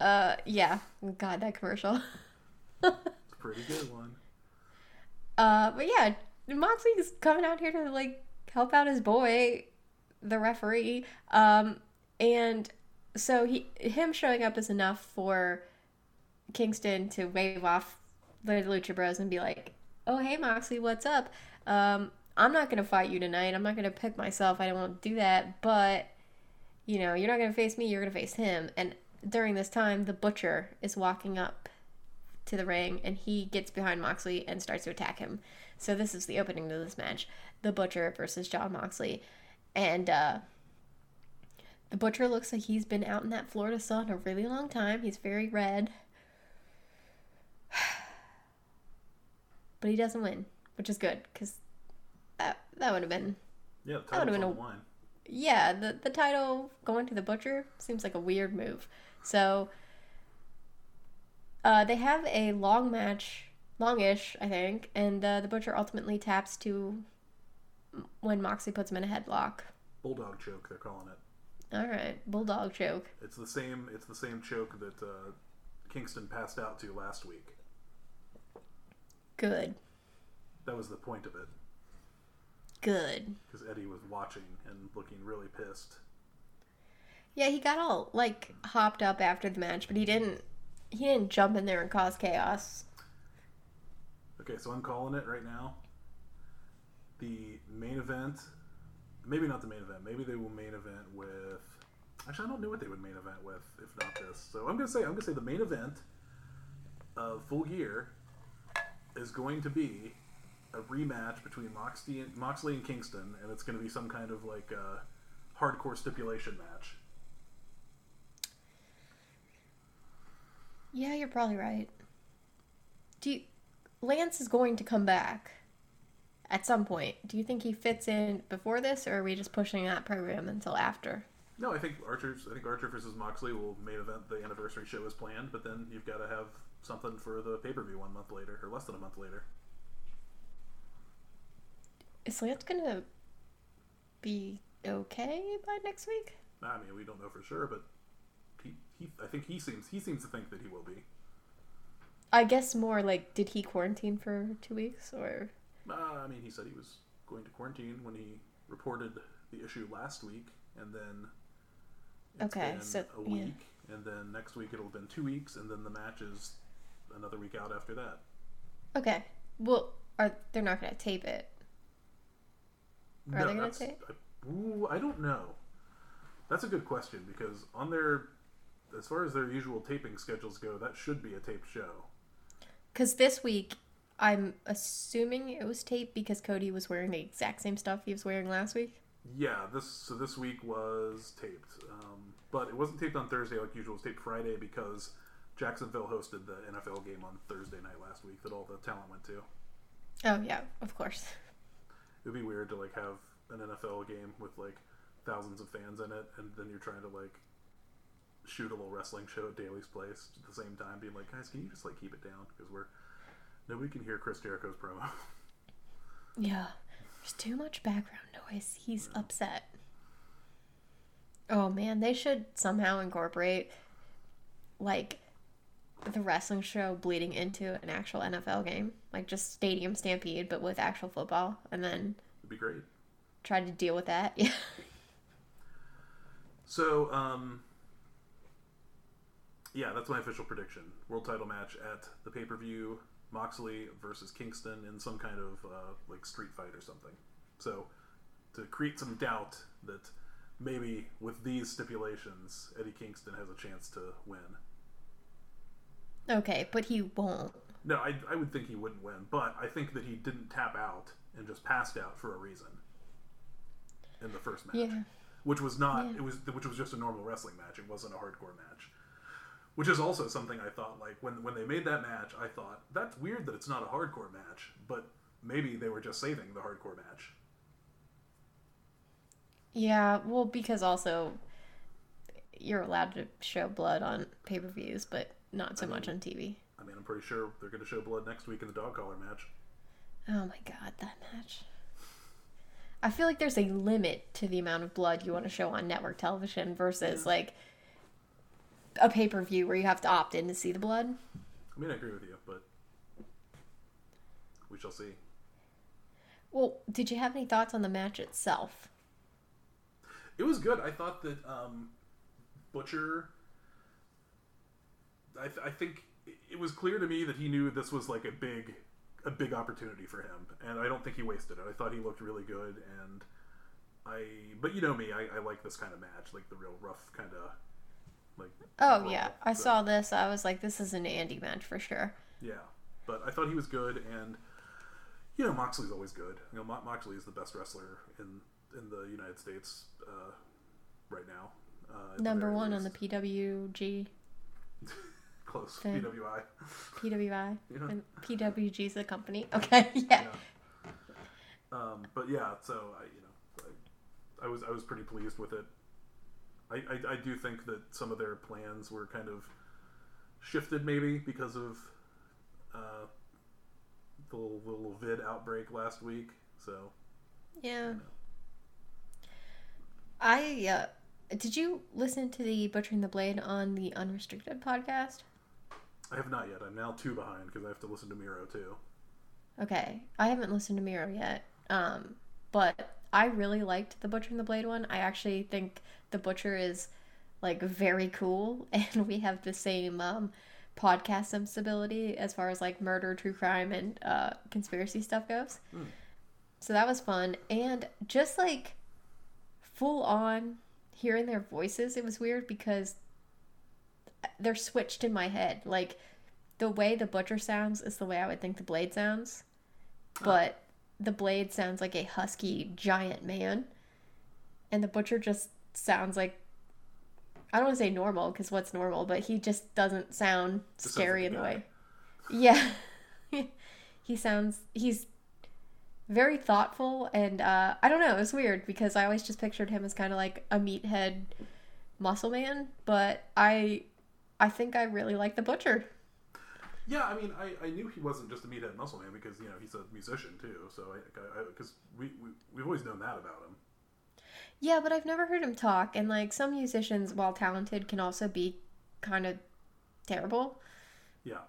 Uh, yeah. God, that commercial. It's a pretty good one. Uh, but yeah, Moxley's coming out here to like help out his boy, the referee. Um, and so he him showing up is enough for Kingston to wave off the Lucha Bros and be like, "Oh hey Moxley, what's up? Um, I'm not gonna fight you tonight. I'm not gonna pick myself. I don't want to do that. But you know, you're not gonna face me. You're gonna face him." And during this time, the Butcher is walking up to the ring and he gets behind Moxley and starts to attack him. So this is the opening to this match. The Butcher versus Jon Moxley. And uh the Butcher looks like he's been out in that Florida sun a really long time. He's very red. But he doesn't win, which is good cuz that that would have been Yeah, the would've title's been a- line. yeah, the the title going to the butcher seems like a weird move. So uh, they have a long match, longish, I think, and uh, the butcher ultimately taps to when Moxley puts him in a headlock. Bulldog choke, they're calling it. All right, bulldog choke. It's the same. It's the same choke that uh, Kingston passed out to last week. Good, That was the point of it, good. because Eddie was watching and looking really pissed. Yeah, he got all like hopped up after the match, but he didn't. He didn't jump in there and cause chaos. Okay, so I'm calling it right now. The main event, maybe not the main event. Maybe they will main event with. Actually, I don't know what they would main event with if not this. So I'm gonna say I'm gonna say the main event of Full Gear is going to be a rematch between Moxley and, Moxley and Kingston, and it's going to be some kind of like uh, hardcore stipulation match. Yeah, you're probably right. Do you, Lance is going to come back at some point. Do you think he fits in before this, or are we just pushing that program until after? No, I think Archer's. I think Archer versus Moxley will main event the anniversary show as planned, but then you've got to have something for the pay per view one month later, or less than a month later. Is Lance gonna be okay by next week? I mean, we don't know for sure, but he, he I think he seems he seems to think that he will be. I guess more like, did he quarantine for two weeks, or Uh, I mean, he said he was going to quarantine when he reported the issue last week, and then it's Okay, been so- a yeah. week, and then next week it'll have been two weeks, and then the match is another week out after that. okay? Well, are they're not gonna tape it? Are they gonna tape? I, ooh, I don't know. That's a good question because on their, as far as their usual taping schedules go, that should be a taped show. Because this week, I'm assuming it was taped because Cody was wearing the exact same stuff he was wearing last week. Yeah, this so this week was taped, um, but it wasn't taped on Thursday like usual. It was taped Friday because Jacksonville hosted the NFL game on Thursday night last week that all the talent went to. Oh yeah, of course. It'd be weird to like have an NFL game with like thousands of fans in it, and then you're trying to like shoot a little wrestling show at Daily's place at the same time, being like, guys, can you just like keep it down because we're nobody can hear Chris Jericho's promo. Yeah, there's too much background noise. He's upset. Oh man, they should somehow incorporate like the wrestling show bleeding into an actual NFL game, like just Stadium Stampede, but with actual football, and then It'd be great. try to deal with that. Yeah. So, um, yeah, that's my official prediction. World title match at the pay per view. Moxley versus Kingston in some kind of uh, like street fight or something. So, to create some doubt that maybe with these stipulations, Eddie Kingston has a chance to win. Okay, but he won't. No, I, I would think he wouldn't win, but I think that he didn't tap out and just passed out for a reason in the first match Yeah. which was not Yeah. it was which was just a normal wrestling match. It wasn't a hardcore match. Which is also something I thought like when when they made that match, I thought that's weird that it's not a hardcore match, but maybe they were just saving the hardcore match. Yeah, well, because also you're allowed to show blood on pay per views, but not so much on TV. I mean, I'm pretty sure they're going to show blood next week in the dog collar match. Oh my god, that match. I feel like there's a limit to the amount of blood you want to show on network television versus like a pay per view where you have to opt in to see the blood. I mean, I agree with you, but we shall see. Well, did you have any thoughts on the match itself? It was good. I thought that um, Butcher. I, th- I think it was clear to me that he knew this was like a big, a big opportunity for him, and I don't think he wasted it. I thought he looked really good, and I. But you know me, I, I like this kind of match, like the real rough kind of, like. Oh yeah, I So, saw this. I was like, this is an Andy match for sure. Yeah, but I thought he was good, and you know Moxley's always good. You know Mo- Moxley is the best wrestler in in the United States uh, right now. Uh, Number one on the. PWG, close thing. PWI. PWI, Yeah. and PWG's the company. Okay, yeah. yeah. Um, but yeah, so I you know I, I was I was pretty pleased with it. I, I I do think that some of their plans were kind of shifted maybe because of uh, the little, little vid outbreak last week. So Yeah. I uh, did you listen to the Butchering the Blade on the Unrestricted podcast? I have not yet. I'm now two behind because I have to listen to Miro too. Okay, I haven't listened to Miro yet. Um, but I really liked the Butcher and the Blade one. I actually think the Butcher is like very cool, and we have the same um, podcast sensibility as far as like murder, true crime, and uh, conspiracy stuff goes. Mm. So that was fun, and just like full on hearing their voices, it was weird because they're switched in my head. Like the way the butcher sounds is the way I would think the blade sounds, but the blade sounds like a husky giant man, and the butcher just sounds like I don't want to say normal because what's normal, but he just doesn't sound Just scary like in a way. Yeah, he sounds he's very thoughtful, and uh, I don't know. It's weird because I always just pictured him as kind of like a meathead muscle man, but I I think I really like the butcher. Yeah, I mean, I, I knew he wasn't just a meathead muscle man because you know he's a musician too. So I because we, we we've always known that about him. Yeah, but I've never heard him talk, and like some musicians, while talented, can also be kind of terrible. Yeah,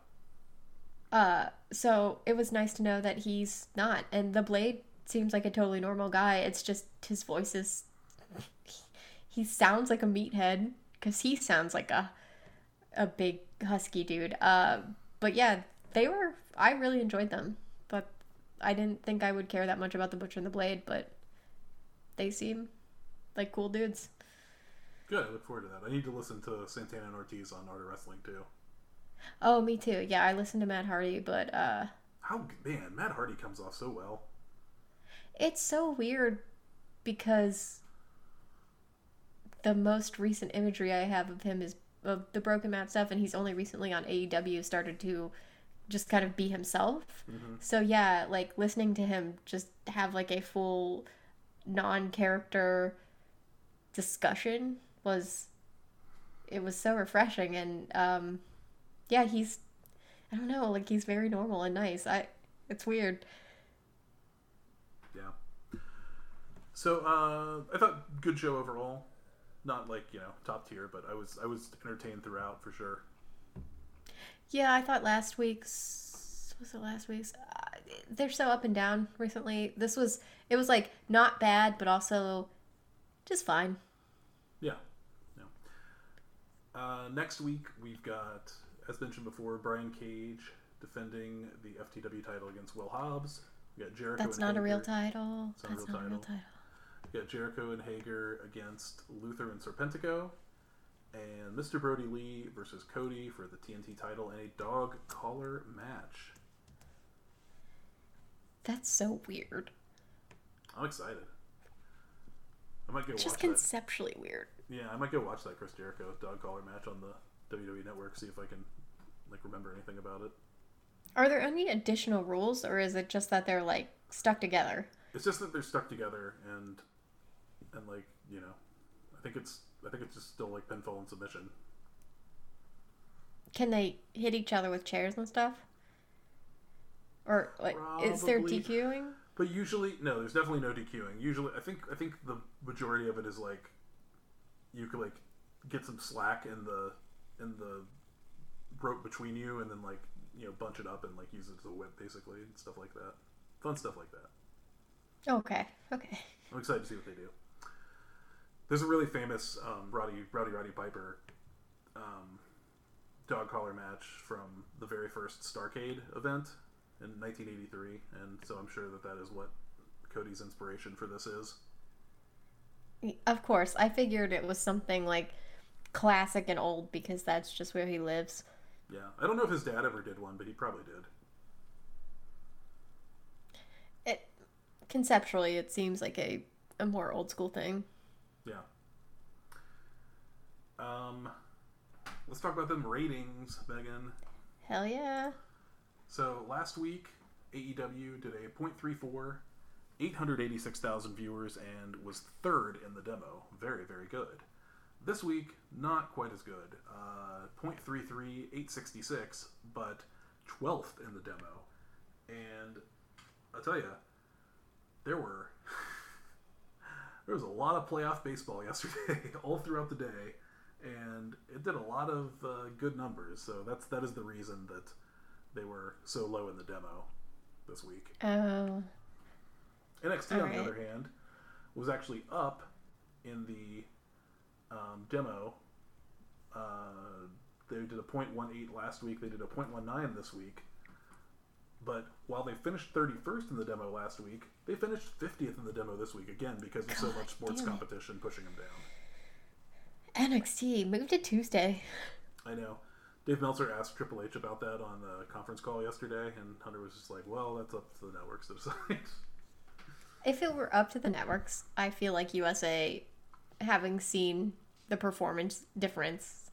Uh, so it was nice to know that he's not. And the Blade seems like a totally normal guy. It's just his voice is. He sounds like a meathead because he sounds like a a big husky dude. Uh, but yeah, they were. I really enjoyed them, but I didn't think I would care that much about the Butcher and the Blade. But they seem like cool dudes. good. I look forward to that. I need to listen to Santana and Ortiz on Art of Wrestling too. Oh, me too. Yeah, I listened to Matt Hardy, but uh, How man, Matt Hardy comes off so well. It's so weird because the most recent imagery I have of him is of the Broken Matt stuff, and he's only recently on AEW started to just kind of be himself. So yeah, like listening to him just have like a full non-character discussion was it was so refreshing and um yeah he's i don't know like he's very normal and nice i it's weird Yeah. So uh, I thought good show overall. Not like you know top tier, but I was I was entertained throughout for sure. Yeah, I thought last week's was it last week's? Uh, they're so up and down recently. This was it was like not bad, but also just fine. Yeah. Yeah. Uh, next week we've got, as mentioned before, Brian Cage defending the FTW title against Will Hobbs. We got Jericho. That's not a real title. It's not a That's real not a real title. Got Jericho and Hager against Luther and Serpentico, and Mr. Brodie Lee versus Cody for the TNT title in a dog collar match. That's so weird. I'm excited. I might go Just watch that. conceptually weird. Yeah, I might go watch that Chris Jericho dog collar match on the WWE Network. See if I can like remember anything about it. Are there any additional rules, or is it just that they're like stuck together? It's just that they're stuck together and and like you know, I think it's I think it's just still like pinfall and submission. Can they hit each other with chairs and stuff? Or like, is there Probably. DQing? But usually, no, there's definitely no DQing. Usually, I think I think the majority of it is like you could like get some slack in the in the rope between you, and then like you know bunch it up and like use it as a whip basically and stuff like that. Fun stuff like that. Okay, okay. I'm excited to see what they do. There's a really famous um, Roddy Rowdy Roddy Piper um, dog collar match from the very first Starcade event in 1983, and so I'm sure that that is what Cody's inspiration for this is. Of course, I figured it was something like classic and old because that's just where he lives. Yeah, I don't know if his dad ever did one, but he probably did. It conceptually, it seems like a a more old school thing. Yeah. Um, let's talk about them ratings, Megan. Hell yeah! So last week, AEW did a .34, 886,000 viewers, and was third in the demo. Very, very good. This week, not quite as good. Uh, .33, 866, but 12th in the demo. And I'll tell you, there were there was a lot of playoff baseball yesterday, all throughout the day, and it did a lot of uh, good numbers. So that's that is the reason that they were so low in the demo this week. Oh, NXT, on Alright. the other hand, was actually up in the um, demo uh, They did a .18 last week. They did a .19 this week. But while they finished 31st in the demo last week, they finished 50th in the demo this week again because of so much sports competition pushing them down. NXT moved to Tuesday. I know. Dave Meltzer asked Triple H about that on the conference call yesterday, and Hunter was just like, "Well, that's up to the networks to decide." If it were up to the networks, I feel like USA, having seen the performance difference,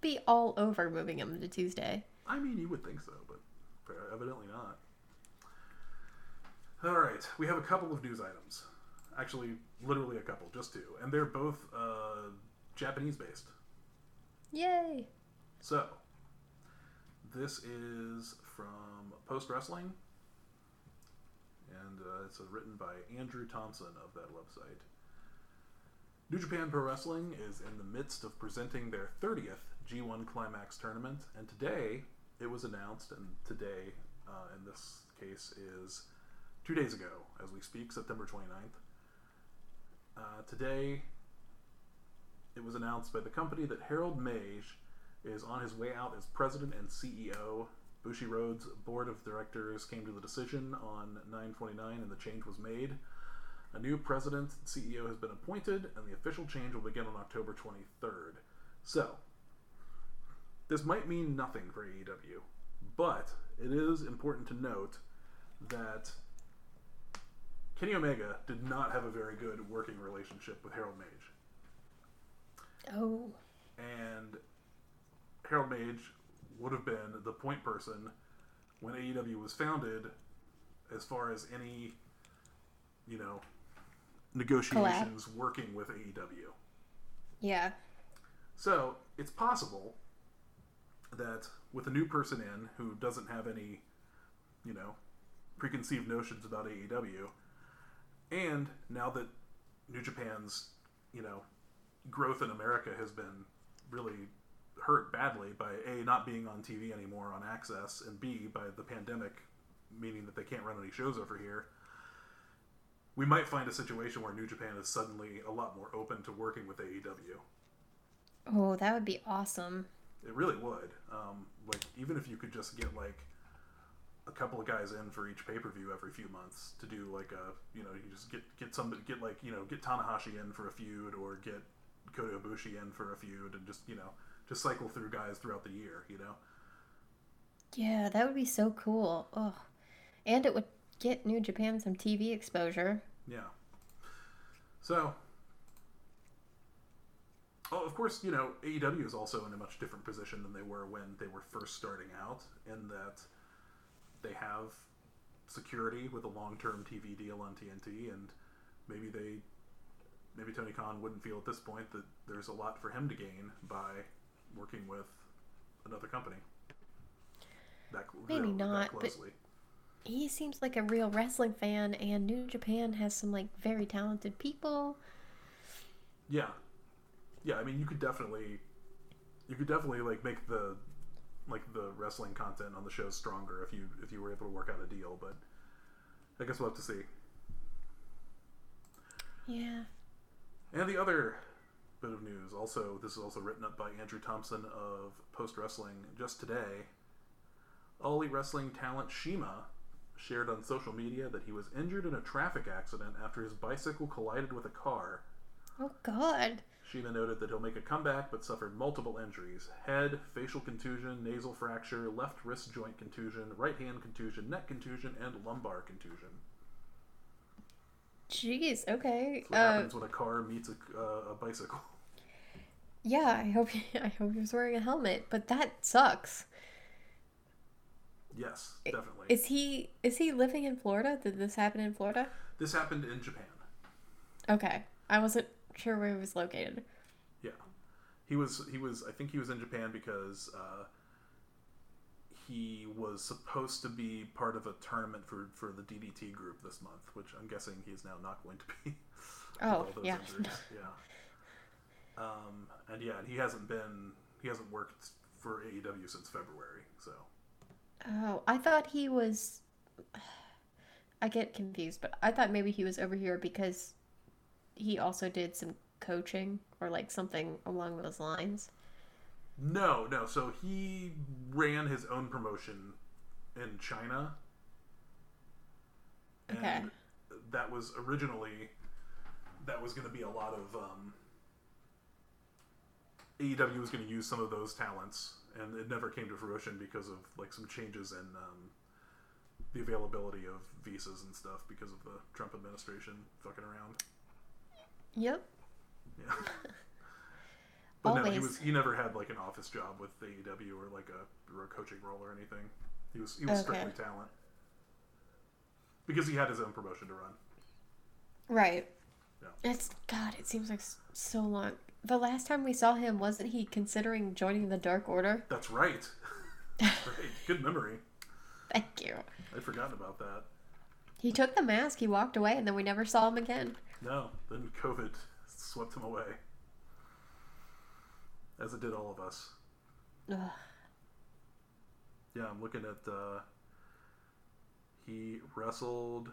be all over moving them to Tuesday. I mean, you would think so, but evidently not. All right, we have a couple of news items. Actually, literally a couple, just two, and they're both uh, Japanese based. Yay! So, this is from Post Wrestling, and uh, it's uh, written by Andrew Thompson of that website. New Japan Pro Wrestling is in the midst of presenting their 30th G1 Climax tournament, and today it was announced, and today, uh, in this case, is two days ago as we speak, September 29th. Uh, today, it was announced by the company that Harold Meij is on his way out as president and CEO. Bushiroad's board of directors came to the decision on 929 and the change was made. A new president CEO has been appointed and the official change will begin on October 23rd. So, this might mean nothing for AEW, but it is important to note that Kenny Omega did not have a very good working relationship with Harold Meij. Oh, and Harold Meij would have been the point person when AEW was founded, as far as any, you know, negotiations working with AEW. yeah. So it's possible that with a new person in who doesn't have any, you know, preconceived notions about AEW, and now that New Japan's, you know, growth in America has been really hurt badly by A, not being on TV anymore on Access, and B, by the pandemic, meaning that they can't run any shows over here. We might find a situation where New Japan is suddenly a lot more open to working with AEW. Oh, that would be awesome. It really would. Um, like even if you could just get like a couple of guys in for each pay per view every few months to do like a you know you just get get somebody get like you know get Tanahashi in for a feud or get Kota Ibushi in for a feud and just you know just cycle through guys throughout the year. You know. Yeah, that would be so cool. Oh, and it would get New Japan some TV exposure. Yeah. So. Oh, of course, you know, AEW is also in a much different position than they were when they were first starting out, in that they have security with a long term TV deal on TNT, and maybe they. Maybe Tony Khan wouldn't feel at this point that there's a lot for him to gain by working with another company. That, Maybe that not, but- closely. He seems like a real wrestling fan, and New Japan has some like very talented people. Yeah, yeah. I mean, you could definitely, you could definitely like make the, like the wrestling content on the show stronger if you if you were able to work out a deal. But I guess we'll have to see. Yeah. And the other bit of news, also this is also written up by Andrew Thompson of Post Wrestling just today. All Elite Wrestling talent CIMA shared on social media that he was injured in a traffic accident after his bicycle collided with a car. Oh God. CIMA noted that he'll make a comeback but suffered multiple injuries head, facial contusion, nasal fracture, left wrist joint contusion, right hand contusion, neck contusion, and lumbar contusion. Jeez. Okay. That's what Uh, happens when a car meets a, uh, a bicycle. yeah. I hope. I hope he was wearing a helmet, but that sucks. Yes, definitely. Is he? Is he living in Florida? Did this happen in Florida? This happened in Japan. Okay. I wasn't sure where he was located. Yeah, he was. He was. I think he was in Japan because uh, he was supposed to be part of a tournament for for the DDT group this month, which I'm guessing he is now not going to be. Oh, yeah. yeah. Um, and yeah, and he hasn't been. He hasn't worked for AEW since February. So Oh, I thought he was. I get confused, but I thought maybe he was over here because he also did some coaching or like something along those lines. No, no. So he ran his own promotion in China. Okay. And that was originally that was going to be a lot of um, AEW was going to use some of those talents, and it never came to fruition because of like some changes in um, the availability of visas and stuff because of the Trump administration fucking around. Yep. Yeah. But no, he Always. was he never had like an office job with AEW or like a, or a coaching role or anything. He was he was Okay. strictly talent. Because he had his own promotion to run. Right. Yeah. It's God. It seems like so long. The last time we saw him, wasn't he considering joining the Dark Order? That's right. That's right. Good memory. Thank you. I'd forgotten about that. He took the mask. He walked away, and then we never saw him again. No, then COVID swept him away. As it did all of us. Ugh. Yeah, I'm looking at uh he wrestled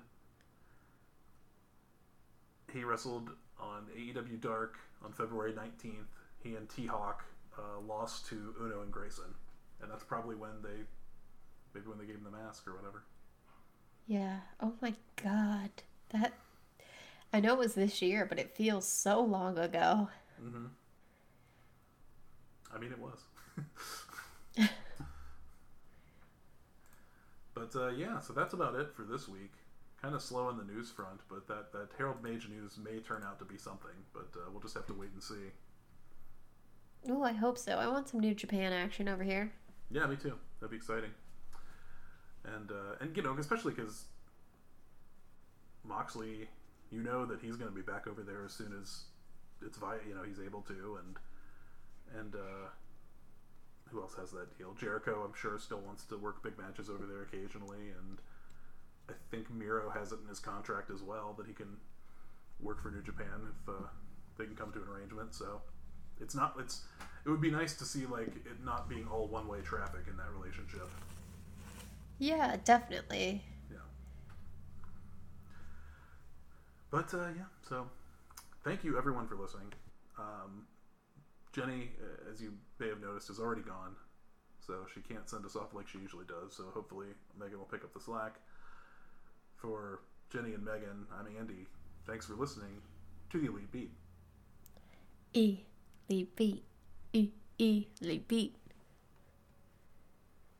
he wrestled on AEW Dark on February 19th. He and T-Hawk uh, lost to Uno and Grayson. And that's probably when they maybe when they gave him the mask or whatever. Yeah. Oh my God. That. I know it was this year, but it feels so long ago. Mm-hmm. I mean, it was. but uh, yeah, so that's about it for this week. Kind of slow on the news front, but that, that Harold Meij news may turn out to be something. But uh, we'll just have to wait and see. Oh, I hope so. I want some New Japan action over here. Yeah, me too. That'd be exciting. And uh, and you know, especially because Moxley, you know that he's going to be back over there as soon as it's vi- you know he's able to, and and uh, who else has that deal? Jericho, I'm sure, still wants to work big matches over there occasionally, and I think Miro has it in his contract as well that he can work for New Japan if uh, they can come to an arrangement. So it's not it's it would be nice to see like it not being all one way traffic in that relationship. Yeah, definitely. Yeah. But uh, yeah, so thank you everyone for listening. Um, Jenny, uh, as you may have noticed, is already gone, so she can't send us off like she usually does. So hopefully Megan will pick up the slack. For Jenny and Megan, I'm Andy. Thanks for listening to the Elite Beat. E, lead beat. E, E, lead beat.